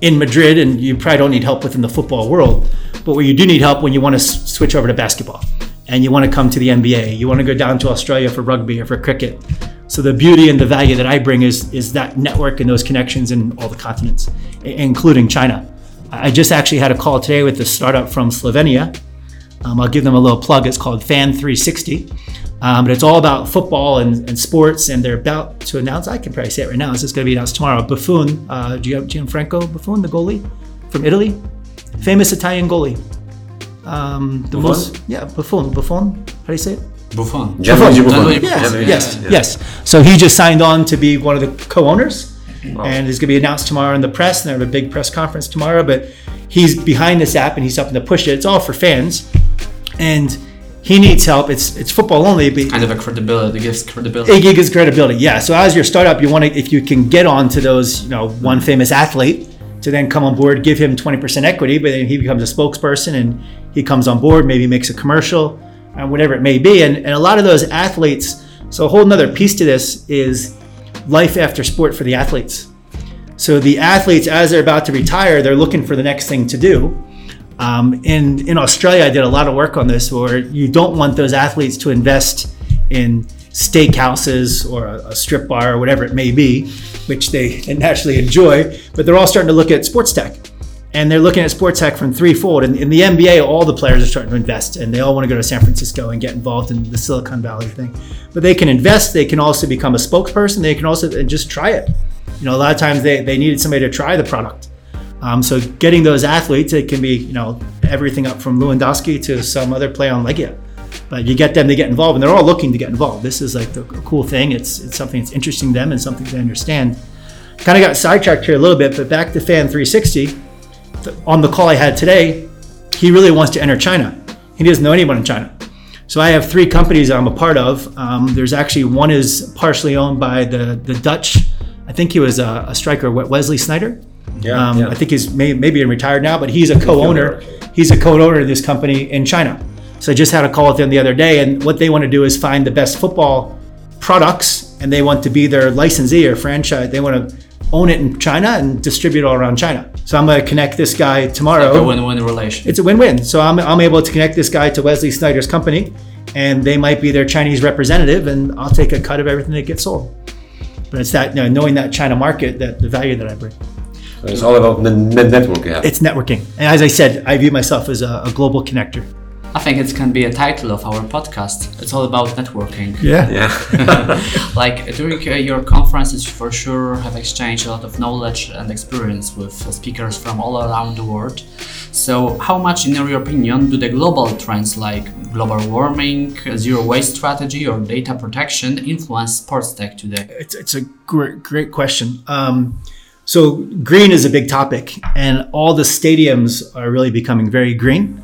in Madrid and you probably don't need help within the football world, but where you do need help when you want to s- switch over to basketball and you want to come to the NBA, you want to go down to Australia for rugby or for cricket. So the beauty and the value that I bring is is that network and those connections in all the continents, including China. I just actually had a call today with a startup from Slovenia um, I'll give them a little plug. It's called Fan 360. Um, but it's all about football and, and sports, and they're about to announce. I can probably say it right now. This is going to be announced tomorrow. Buffon, uh, Gian- Gianfranco Buffon, the goalie from Italy, famous Italian goalie. Um, the Buffon? most, yeah, Buffon. Buffon. How do you say it? Buffon. Gianluigi Buffon. Gianluigi Yes, Buffon. yes, yeah. yes. So he just signed on to be one of the co-owners, and is going to be announced tomorrow in the press. And they have a big press conference tomorrow. But he's behind this app and he's helping to push it. It's all for fans, and he needs help. It's it's football only, but Kind of a credibility, it gives credibility. it gives credibility. Yeah. So as your startup, you want to if you can get onto those, you know, one famous athlete to then come on board, give him 20% equity, but then he becomes a spokesperson and he comes on board, maybe makes a commercial, and whatever it may be. And, and a lot of those athletes. So a whole nother piece to this is life after sport for the athletes. So the athletes, as they're about to retire, they're looking for the next thing to do. Um, in in Australia, I did a lot of work on this, where you don't want those athletes to invest in steakhouses or a, a strip bar or whatever it may be, which they naturally enjoy. But they're all starting to look at sports tech, and they're looking at sports tech from threefold. And in the NBA, all the players are starting to invest, and they all want to go to San Francisco and get involved in the Silicon Valley thing. But they can invest. They can also become a spokesperson. They can also just try it. You know, a lot of times they, they needed somebody to try the product. Um, so getting those athletes, it can be you know everything up from Lewandowski to some other play on Legia, but you get them to get involved, and they're all looking to get involved. This is like the cool thing. It's it's something that's interesting to them and something they understand. Kind of got sidetracked here a little bit, but back to Fan 360. On the call I had today, he really wants to enter China. He doesn't know anyone in China. So I have three companies I'm a part of. Um, there's actually one is partially owned by the the Dutch. I think he was a, a striker, Wesley Sneijder. Yeah, Um, yeah. I think he's may, maybe retired now, but he's a co-owner. He's a co-owner of this company in China. So I just had a call with them the other day, and what they want to do is find the best football products, and they want to be their licensee or franchise. They want to own it in China and distribute it all around China. So I'm going to connect this guy tomorrow. Like a win-win relation. it's a win-win. So I'm, I'm able to connect this guy to Wesley Sneijder's company, and they might be their Chinese representative, and I'll take a cut of everything that gets sold. But it's that you know, knowing that China market, that the value that I bring. So it's all about the net network you have. It's networking, and as I said, I view myself as a, a global connector. I think it can be a title of our podcast. It's all about networking. Yeah. yeah. like during uh, your conferences, you for sure have exchanged a lot of knowledge and experience with uh, speakers from all around the world. So, how much, in your opinion, do the global trends like global warming, uh, zero waste strategy, or data protection influence sports tech today? It's, it's a great, great question. Um, so green is a big topic, and all the stadiums are really becoming very green.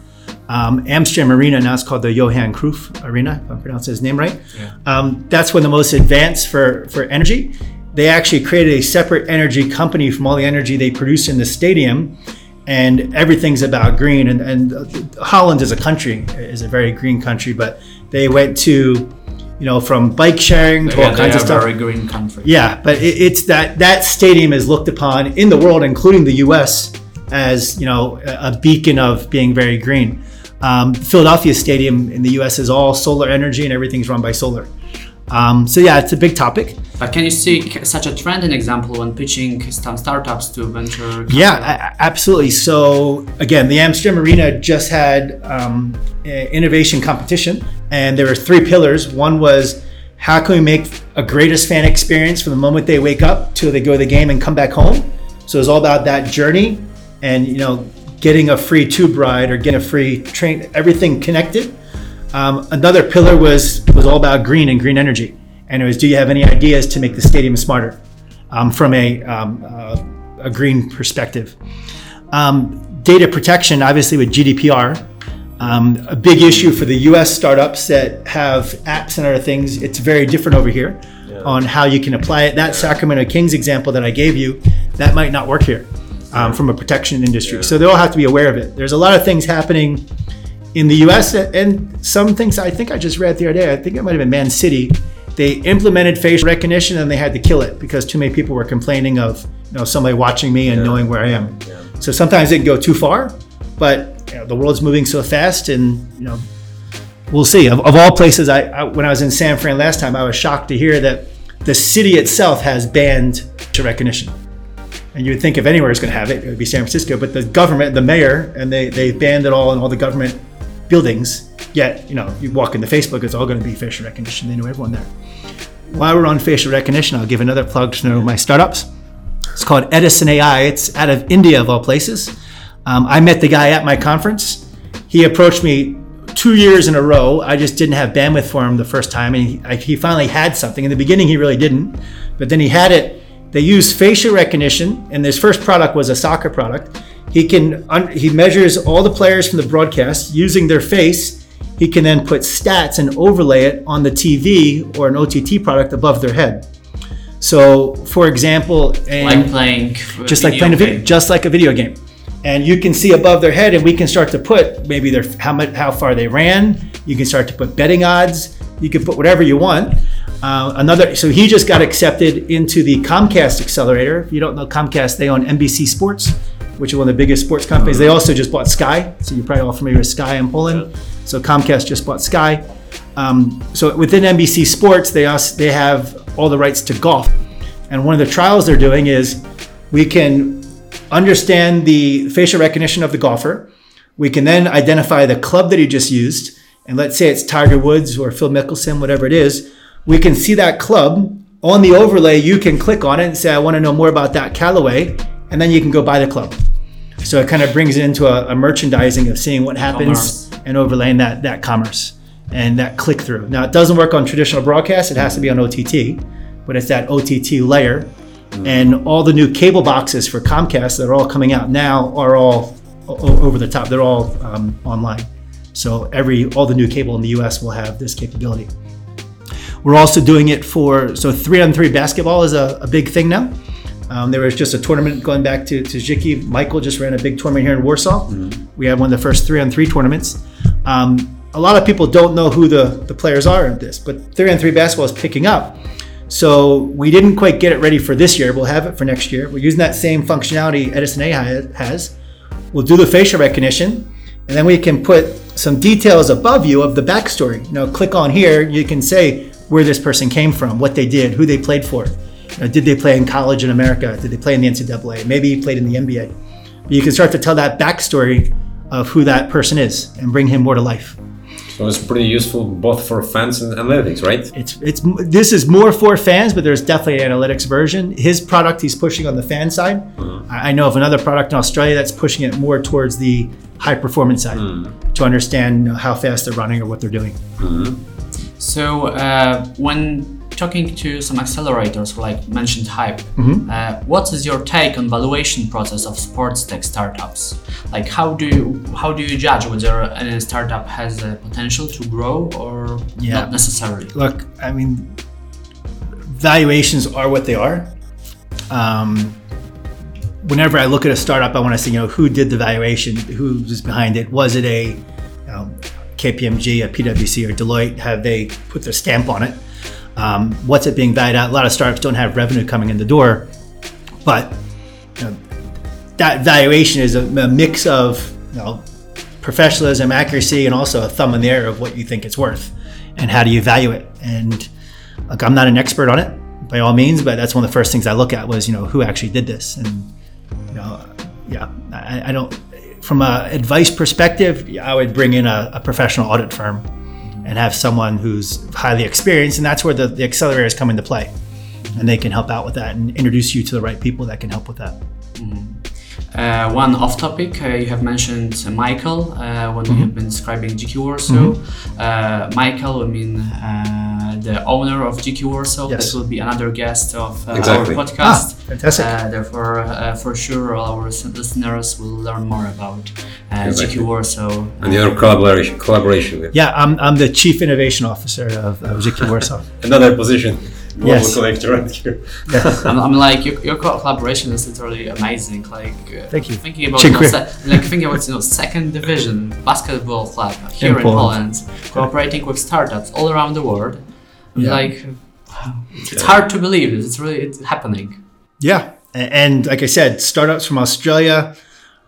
Um, Amsterdam Arena now is called the Johan Cruyff Arena, if I'm pronouncing his name right. Yeah. Um, that's one of the most advanced for, for energy. They actually created a separate energy company from all the energy they produce in the stadium, and everything's about green. And, and Holland as a country is a very green country, but they went to, you know, from bike sharing to Yeah, all kinds of stuff. very green country. Yeah, but it, it's that that stadium is looked upon in the world, including the U.S., as you know a, a beacon of being very green. Um, Philadelphia Stadium in the U.S. is all solar energy, and everything's run by solar. Um, so yeah, it's a big topic. But can you see such a trend in example when pitching some startups to venture? Yeah, a- a- absolutely. So again, the Amsterdam Arena just had um, innovation competition, and there were three pillars. One was how can we make a greatest fan experience from the moment they wake up till they go to the game and come back home. So it's all about that journey, and you know, getting a free tube ride or getting a free train, everything connected. Um, another pillar was was all about green and green energy, and it was do you have any ideas to make the stadium smarter um, from a um, uh, a green perspective. Um, data protection, obviously, with GDPR, um, a big issue for the US startups that have apps and other things. It's very different over here on how you can apply it. That Sacramento Kings example that I gave you, that might not work here um, from a protection industry. So they all have to be aware of it. There's a lot of things happening in the US and some things I think I just read the other day. I think it might have been Man City. They implemented facial recognition and they had to kill it because too many people were complaining of you know somebody watching me and knowing where I am. So sometimes it can go too far, but you know, the world's moving so fast and you know we'll see. Of, of all places, I, I when I was in San Fran last time, I was shocked to hear that the city itself has banned facial recognition. And you would think if anywhere is going to have it, it would be San Francisco. But the government, the mayor, and they they banned it all in all the government buildings. Yet, you know, you walk into Facebook, it's all going to be facial recognition. They know everyone there. While we're on facial recognition, I'll give another plug to my startups. It's called Edison AI. It's out of India, of all places. Um, I met the guy at my conference. He approached me two years in a row. I just didn't have bandwidth for him the first time, and he, I, he finally had something. In the beginning, he really didn't, but then he had it. They used facial recognition, and his first product was a soccer product. he can un- he measures all the players from the broadcast using their face. He can then put stats and overlay it on the TV or an OTT product above their head. So, for example, Like playing. just like playing a video, just like a video game. And you can see above their head, and we can start to put maybe their how much how far they ran. You can start to put betting odds. You can put whatever you want. Uh, another, so he just got accepted into the Comcast accelerator. If you don't know Comcast, they own NBC Sports, which is one of the biggest sports companies. They also just bought Sky, so you're probably all familiar with Sky in Poland. So Comcast just bought Sky. Um, so within NBC Sports, they also, they have all the rights to golf. And one of the trials they're doing is we can understand the facial recognition of the golfer. We can then identify the club that he just used. And let's say it's Tiger Woods or Phil Mickelson, whatever it is. We can see that club on the overlay. You can click on it and say, I want to know more about that Callaway. And then you can go buy the club. So it kind of brings it into a, a merchandising of seeing what happens Commerce. and overlaying that, that commerce and that click through. Now, it doesn't work on traditional broadcast, it has to be on OTT, but it's that OTT layer. And all the new cable boxes for Comcast that are all coming out now are all o- over the top. They're all um, online. So every all the new cable in the US will have this capability. We're also doing it for so three on three basketball is a, a big thing now. Um, there was just a tournament going back to to Dziki. Michael just ran a big tournament here in Warsaw. We had one of the first three on three tournaments. Um, a lot of people don't know who the, the players are in this, but three on three basketball is picking up. So we didn't quite get it ready for this year. We'll have it for next year. We're using that same functionality Edison A ha- has. We'll do the facial recognition, and then we can put some details above you of the backstory. You know, click on here. You can say where this person came from, what they did, who they played for. You know, did they play in college in America? Did they play in the NCAA? Maybe he played in the NBA. But you can start to tell that backstory of who that person is and bring him more to life. So it's pretty useful both for fans and analytics, right? It's it's this is more for fans, but there's definitely an analytics version. His product he's pushing on the fan side. Mm-hmm. I I know of another product in Australia that's pushing it more towards the high performance side mm-hmm. to understand how fast they're running or what they're doing. Mm-hmm. So uh, when talking to some accelerators, like mentioned Hype, Mm-hmm. uh, what is your take on valuation process of sports tech startups? Like how do you, how do you judge whether a startup has the potential to grow or Yeah. not necessarily? Look, I mean, valuations are what they are. Um, whenever I look at a startup, I want to see, you know, who did the valuation, who was behind it. Was it a KPMG, a PwC, or Deloitte? Have they put their stamp on it? Um, what's it being valued at? A lot of startups don't have revenue coming in the door, but you know, that valuation is a, a mix of you know, professionalism, accuracy, and also a thumb in the air of what you think it's worth and how do you value it. And I'm not an expert on it by all means, but that's one of the first things I look at was you know who actually did this, and you know, yeah, I, I don't. From a advice perspective, I would bring in a, a professional audit firm and have someone who's highly experienced, and that's where the, the accelerators come into play, and they can help out with that and introduce you to the right people that can help with that. Mm-hmm. Uh, one off topic, uh, you have mentioned uh, Michael uh, when Mm-hmm. you have been describing Dziki Warsaw. Uh, Michael, I mean uh, the owner of Dziki Warsaw, Yes. that will be another guest of uh, Exactly. our podcast. Ah, fantastic. Uh, therefore, uh, for sure, all our listeners will learn more about uh, Exactly. Dziki Warsaw. And your collaboration collaboration with Yeah, I'm, I'm the chief innovation officer of, of Dziki Warsaw. another position. Global Yes. collector right here. I'm, I'm like your, your collaboration is literally amazing. Like uh, Thank you. Thinking about you know, se- like thinking about you know second division basketball club here in, Poland. Poland, cooperating with startups all around the world. I'm Yeah. Like it's hard to believe. It's really it's happening. Yeah. And like I said, startups from Australia,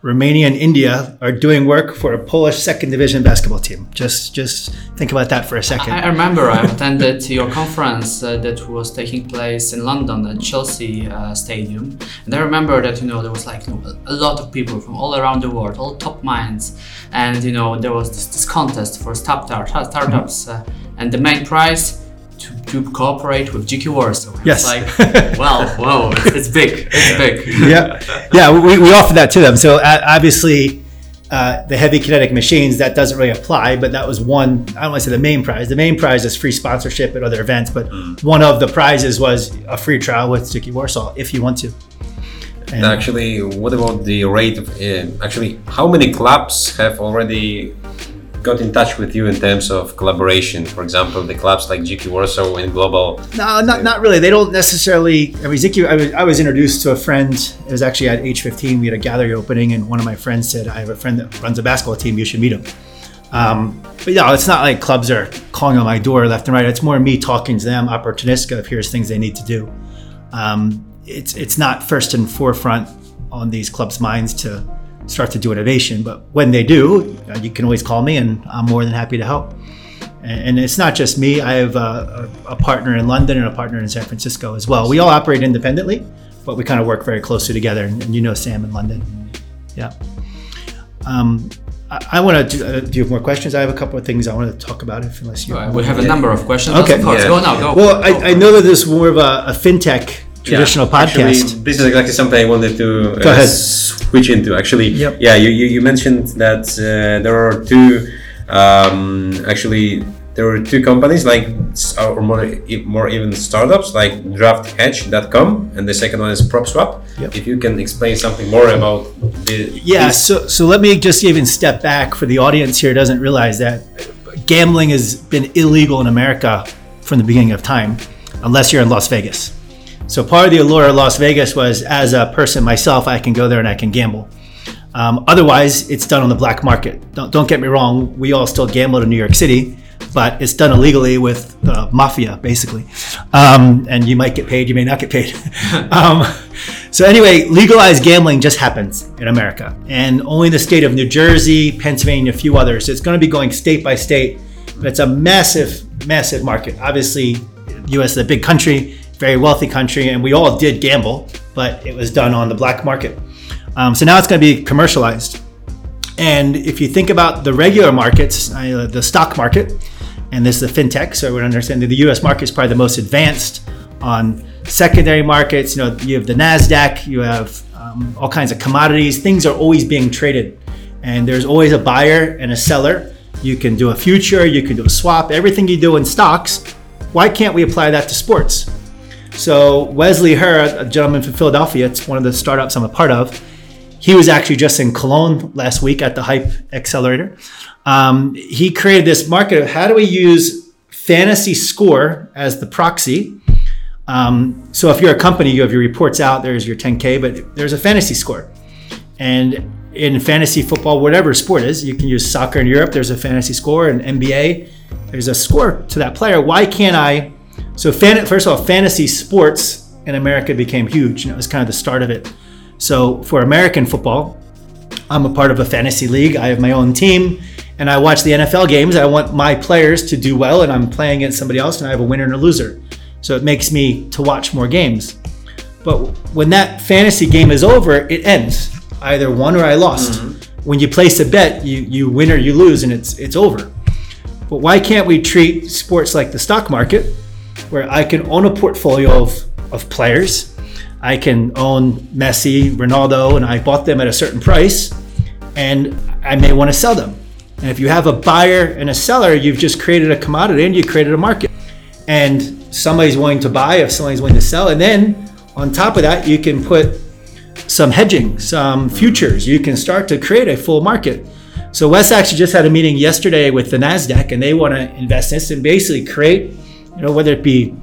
Romania, and India are doing work for a Polish second division basketball team. Just just think about that for a second. I, remember I attended your conference uh, that was taking place in London at Chelsea uh, Stadium, and I remember that you know there was like a lot of people from all around the world, all top minds, and you know there was this, this contest for startup startups, uh, and the main prize. To, to cooperate with Dziki Warsaw. It's Yes. like, well, whoa, it's, it's big, it's big. yeah, yeah. We, we offered that to them. So uh, obviously, uh, the heavy kinetic machines that doesn't really apply. But that was one. I don't want to say the main prize. The main prize is free sponsorship at other events. But one of the prizes was a free trial with Dziki Warsaw if you want to. And Actually, what about the rate of uh, actually how many clubs have already got in touch with you in terms of collaboration? For example, the clubs like Dziki Warsaw and Global. No, not, not really. They don't necessarily. I mean, Dziki, I was, I was introduced to a friend. It was actually at age 15. We had a gallery opening, and one of my friends said, I have a friend that runs a basketball team. You should meet him. Um, but yeah, it's not like clubs are calling on my door left and right. It's more me talking to them, opportunistic, of here's things they need to do. Um, it's, it's not first and forefront on these clubs' minds to start to do innovation. But when they do, uh, you can always call me, and I'm more than happy to help. And, and it's not just me. I have a, a, a partner in London and a partner in San Francisco as well. We all operate independently, but we kind of work very closely together. And, and you know Sam in London. Yeah. Um, I, I want to do, uh, do you have more questions? I have a couple of things I want to talk about. If unless you We have a number of questions. Okay. Of course. Yeah. Go now. Go. Well, Go. I, I know that this is more of a, a fintech traditional Yeah, actually, podcast. this is exactly something I wanted to uh, Go ahead. switch into. Actually, Yep. yeah, you, you, you mentioned that uh, there are two. Um, actually, there are two companies like or more more even startups like DraftHedge.com and the second one is PropSwap. Yep. If you can explain something more about the Yeah, so so let me just even step back for the audience here doesn't realize that gambling has been illegal in America from the beginning of time, unless you're in Las Vegas. So part of the allure of Las Vegas was as a person myself, I can go there and I can gamble. Um, otherwise, it's done on the black market. Don't, don't get me wrong, we all still gamble in New York City, but it's done illegally with the mafia, basically. Um, and you might get paid, you may not get paid. um, so, anyway, legalized gambling just happens in America. And only the state of New Jersey, Pennsylvania, a few others. It's going to be going state by state, but it's a massive, massive market. Obviously, US is a big country, very wealthy country, and we all did gamble, but it was done on the black market. Um, so now it's going to be commercialized. And if you think about the regular markets, uh, the stock market, and this is the fintech, so everyone understand that the U.S. market is probably the most advanced on secondary markets. You know, you have the Nasdaq, you have um, all kinds of commodities. Things are always being traded, and there's always a buyer and a seller. You can do a future, you can do a swap. Everything you do in stocks, why can't we apply that to sports? So Wesley Herr, a gentleman from Philadelphia, it's one of the startups I'm a part of. He was actually just in Cologne last week at the Hype Accelerator. Um, he created this market of how do we use fantasy score as the proxy. Um, so if you're a company, you have your reports out. There's your 10K, but there's a fantasy score. And in fantasy football, whatever sport is, you can use soccer in Europe. There's a fantasy score, and NBA, there's a score to that player. Why can't I? So, fan, first of all, fantasy sports in America became huge, and it was kind of the start of it. So, for American football, I'm a part of a fantasy league. I have my own team, and I watch the NFL games. I want my players to do well, and I'm playing against somebody else, and I have a winner and a loser. So it makes me to watch more games. But when that fantasy game is over, it ends. I either won or I lost. Mm-hmm. When you place a bet, you you win or you lose, and it's it's over. But why can't we treat sports like the stock market, where I can own a portfolio of, of players? I can own Messi, Ronaldo, and I bought them at a certain price, and I may want to sell them. And if you have a buyer and a seller, you've just created a commodity and you created a market. And somebody's willing to buy, if somebody's willing to sell, and then on top of that, you can put some hedging, some futures. You can start to create a full market. So Wes actually just had a meeting yesterday with the Nasdaq, and they want to invest in this and basically create, you know, whether it be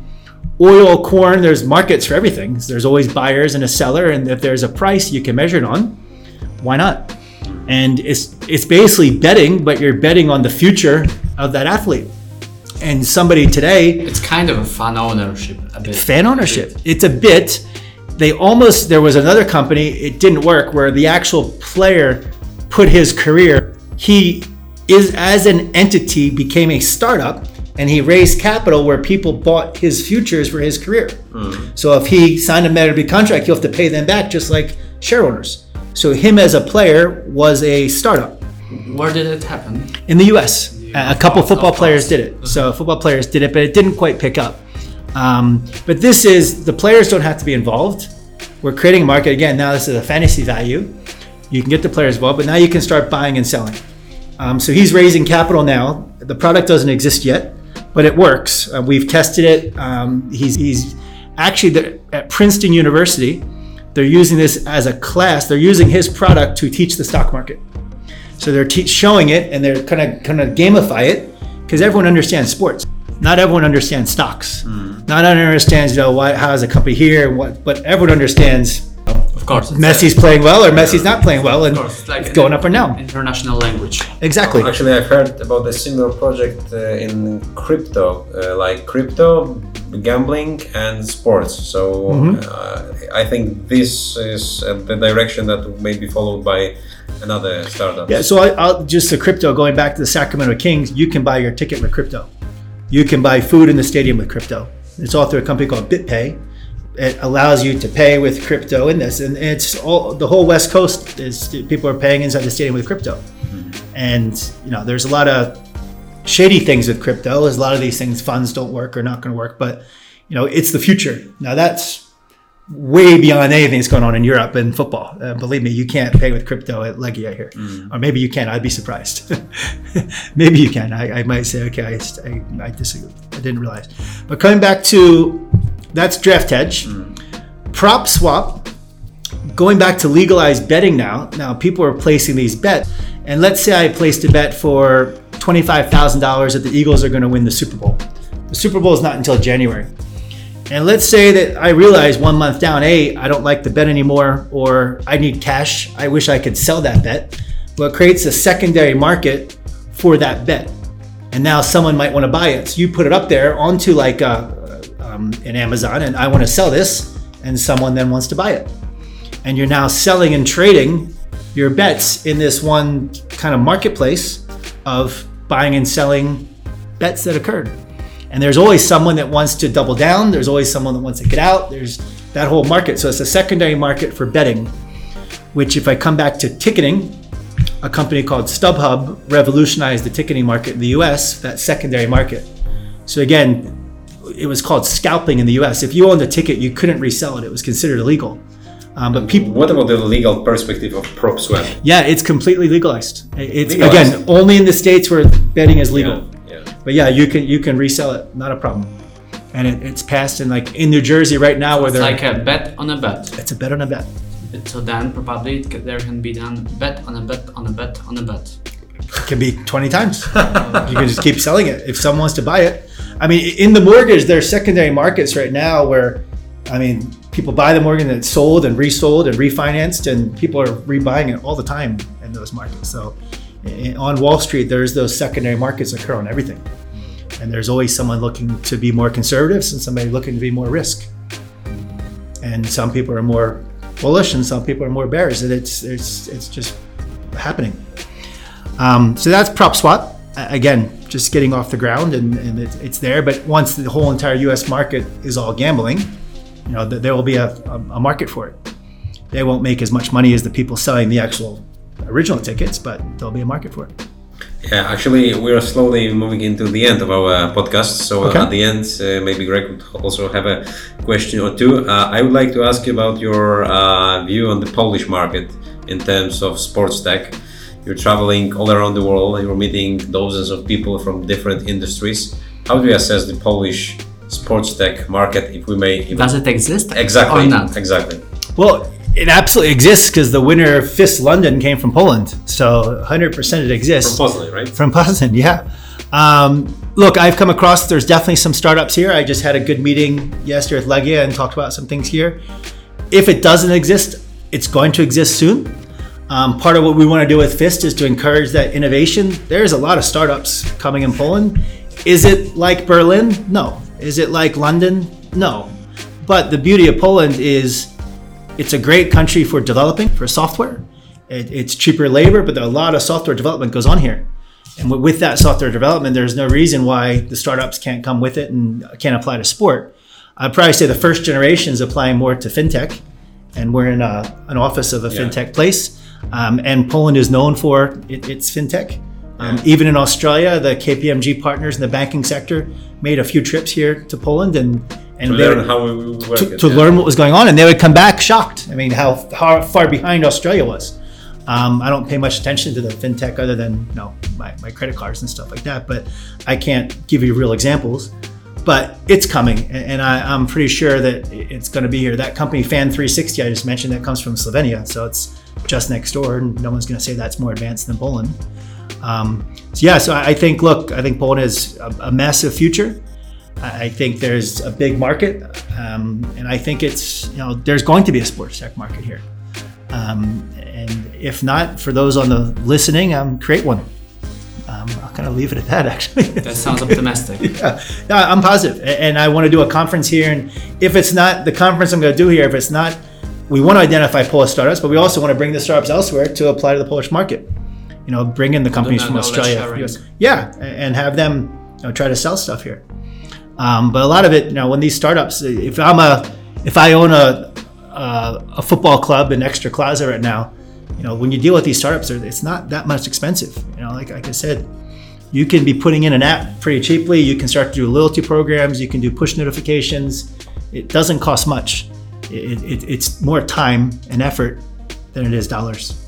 oil, corn. There's markets for everything. There's always buyers and a seller, and if there's a price you can measure it on, why not? And it's it's basically betting, but you're betting on the future of that athlete. And somebody today It's kind of a fun ownership. A bit. fan ownership. It's a bit. They almost there was another company. It didn't work where the actual player put his career. He is as an entity became a startup and he raised capital where people bought his futures for his career. So if he signed a mandatory contract, he'll have to pay them back just like share owners. So him as a player was a startup Where did it happen? in the U.S. A a couple Of football players did it. So football players did it, but it didn't quite pick up. Um, but this is the players don't have to be involved. We're creating a market again. Now this is a fantasy value. You can get the players involved, but now you can start buying and selling. Um, so he's raising capital now. The product doesn't exist yet, but it works. Uh, we've tested it. Um, he's, he's actually the, at Princeton University. they're using this as a class. They're using his product to teach the stock market. So they're te- showing it and they're kind of kind of gamify it because everyone understands sports. Not everyone understands stocks. Hmm. Not everyone understands, you know, why, how is a company here, what, but everyone understands Of course. it's Messi's playing well or Messi's not playing well, and Of course, it's like it's going up or down. International language. Exactly. Actually, I've heard about a similar project uh, in crypto, uh, like crypto, gambling, and sports. So Mm-hmm. uh, I think this is uh, the direction that may be followed by another startup. Yeah, so I, I'll just the crypto. Going back to the Sacramento Kings, you can buy your ticket with crypto. You can buy food in the stadium with crypto. It's all through a company called BitPay. It allows you to pay with crypto in this, and it's all the whole West Coast is people are paying inside the stadium with crypto. And you know, there's a lot of shady things with crypto. There's a lot of these things funds don't work or not going to work, but you know, it's the future. Now that's way beyond anything that's going on in Europe in football. Uh, believe me, you can't pay with crypto at Legia here, or maybe you can. I'd be surprised. maybe you can. I, I might say, okay, I, I, I disagree. I didn't realize. But coming back to that's draft hedge, prop swap. Going back to legalized betting now. Now people are placing these bets, and let's say I placed a bet for twenty-five thousand dollars that the Eagles are going to win the Super Bowl. The Super Bowl is not until January. And let's say that I realize one month down, hey, I don't like the bet anymore, or I need cash. I wish I could sell that bet. Well, it creates a secondary market for that bet. And now someone might want to buy it. So you put it up there onto like uh, um, an Amazon, and I want to sell this, and someone then wants to buy it. And you're now selling and trading your bets in this one kind of marketplace of buying and selling bets that occurred. And there's always someone that wants to double down. There's always someone that wants to get out. There's that whole market. So it's a secondary market for betting, which, if I come back to ticketing, a company called StubHub revolutionized the ticketing market in the US, that secondary market. So again, it was called scalping in the US. If you owned a ticket, you couldn't resell it, it was considered illegal. Um, but people, What about the legal perspective of prop swap? yeah, it's completely legalized. It's Legalized. again only in the states where betting is legal. Yeah, yeah. But yeah, you can you can resell it, not a problem. And it, it's passed in like in New Jersey right now where It's they're like a bet on a bet. it's a bet on a bet. So then probably it there can be done bet on a bet on a bet on a bet. It can be 20 times. you can just keep selling it if someone wants to buy it. I mean, in the mortgage, there's secondary markets right now where, I mean, people buy the mortgage and it's sold and resold and refinanced, and people are rebuying it all the time in those markets. So, on Wall Street, there's those secondary markets that occur on everything, and there's always someone looking to be more conservative and somebody looking to be more risk. And some people are more bullish, and some people are more bearish. And it's it's it's just happening. Um, so that's prop swap. Again, just getting off the ground and, and it, it's there. But once the whole entire U.S. market is all gambling, you know, th- there will be a, a, a market for it. They won't make as much money as the people selling the actual original tickets, but there'll be a market for it. Yeah, actually, we are slowly moving into the end of our podcast. So Okay. at the end, uh, maybe Greg would also have a question or two. Uh, I would like to ask you about your uh, view on the Polish market in terms of sports tech. You're traveling all around the world. You're meeting dozens of people from different industries. How do you assess the Polish sports tech market, if we may? Even... Does it exist Exactly. or not? Exactly. Well, it absolutely exists because the winner of FIST London came from Poland. So 100% it exists. From Poznan, right? From Poznan, yeah. Um, look, I've come across, there's definitely some startups here. I just had a good meeting yesterday with Legia and talked about some things here. If it doesn't exist, it's going to exist soon. Um, part of what we want to do with FIST is to encourage that innovation. There's a lot of startups coming in Poland. Is it like Berlin? No. Is it like London? No. But the beauty of Poland is it's a great country for developing for software. It, it's cheaper labor, but a lot of software development goes on here. And with that software development, there's no reason why the startups can't come with it and can't apply to sport. I'd probably say the first generation is applying more to fintech, and we're in a, an office of a Yeah. fintech place. Um, and Poland is known for it, its fintech. Um, even in Australia, the KPMG partners in the banking sector made a few trips here to Poland and and To learn how we work. to, it, to yeah. learn what was going on, and they would come back shocked. I mean, how, how far behind Australia was. Um, I don't pay much attention to the fintech other than you know my, my credit cards and stuff like that, but I can't give you real examples. but it's coming, and, and I, I'm pretty sure that it's going to be here. That company, Fan 360, I just mentioned, that comes from Slovenia, so it's just next door, and no one's going to say that's more advanced than Poland. Um, so yeah, so I I think, look, I think Poland has a, a massive future. I think there's a big market, um, and I think it's you know there's going to be a sports tech market here. Um, and if not, for those on the listening, um, create one. Um, I'll kind of leave it at that. Actually, That sounds optimistic. yeah, no, I'm and I want to do a conference here. And if it's not the conference I'm going to do here, if it's not, we want to identify Polish startups, but we also want to bring the startups elsewhere to apply to the Polish market. You know, bring in the companies from Australia, yeah, and have them you know, try to sell stuff here. Um, but a lot of it, you know, when these startups, if I'm a, if I own a, a, a football club in Ekstraklasa right now, you know, when you deal with these startups, it's not that much expensive. You know, like, like I said, you can be putting in an app pretty cheaply. You can start to do loyalty programs. You can do push notifications. It doesn't cost much. It, it, it's more time and effort than it is dollars.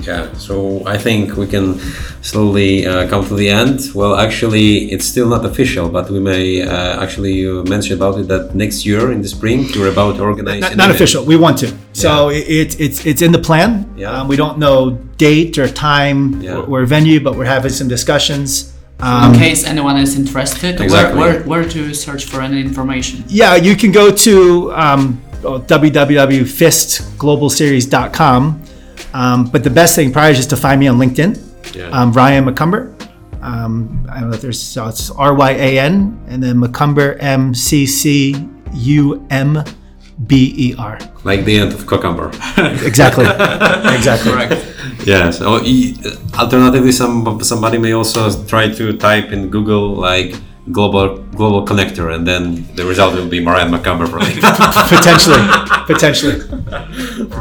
Yeah, so I think we can slowly uh, come to the end. Well, actually, it's still not official, but we may uh, actually uh, mention about it that next year in the spring we're about to organize. Not, an not official. We want to. So it, it's it's it's in the plan. Yeah. Um, we don't know date or time Yeah. or, or venue, but we're having some discussions. In Um, case anyone is interested, Exactly. where, where, where to search for any information? yeah, you can go to um, www.fistglobalseries.com. Um, but the best thing probably is just to find me on LinkedIn. Yeah. Um, Ryan McCumber. Um, I don't know if there's so it's R Y A N and then McCumber M C C U M B E R. like the end of Cucumber. Exactly. exactly. Correct. yes. Or e- alternatively, some somebody may also try to type in Google like global global connector, and then the result will be Marianne McCumber probably. Potentially. Potentially.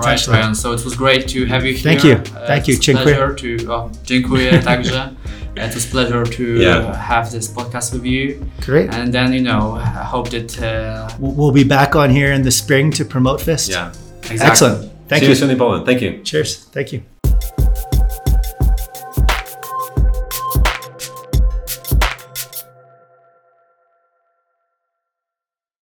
Right, Ryan. So it was great to have you here. Thank you. Uh, Thank you. It's Dziękuję. pleasure to. Oh, dziękuję także. It was pleasure to Yeah. uh, have this podcast with you. Great. And then you know, I hope that. Uh, We'll we'll be back on here in the spring to promote Fist. yeah. exactly. Excellent. Thank See you. you soon in Poland. Thank you. Cheers. Thank you.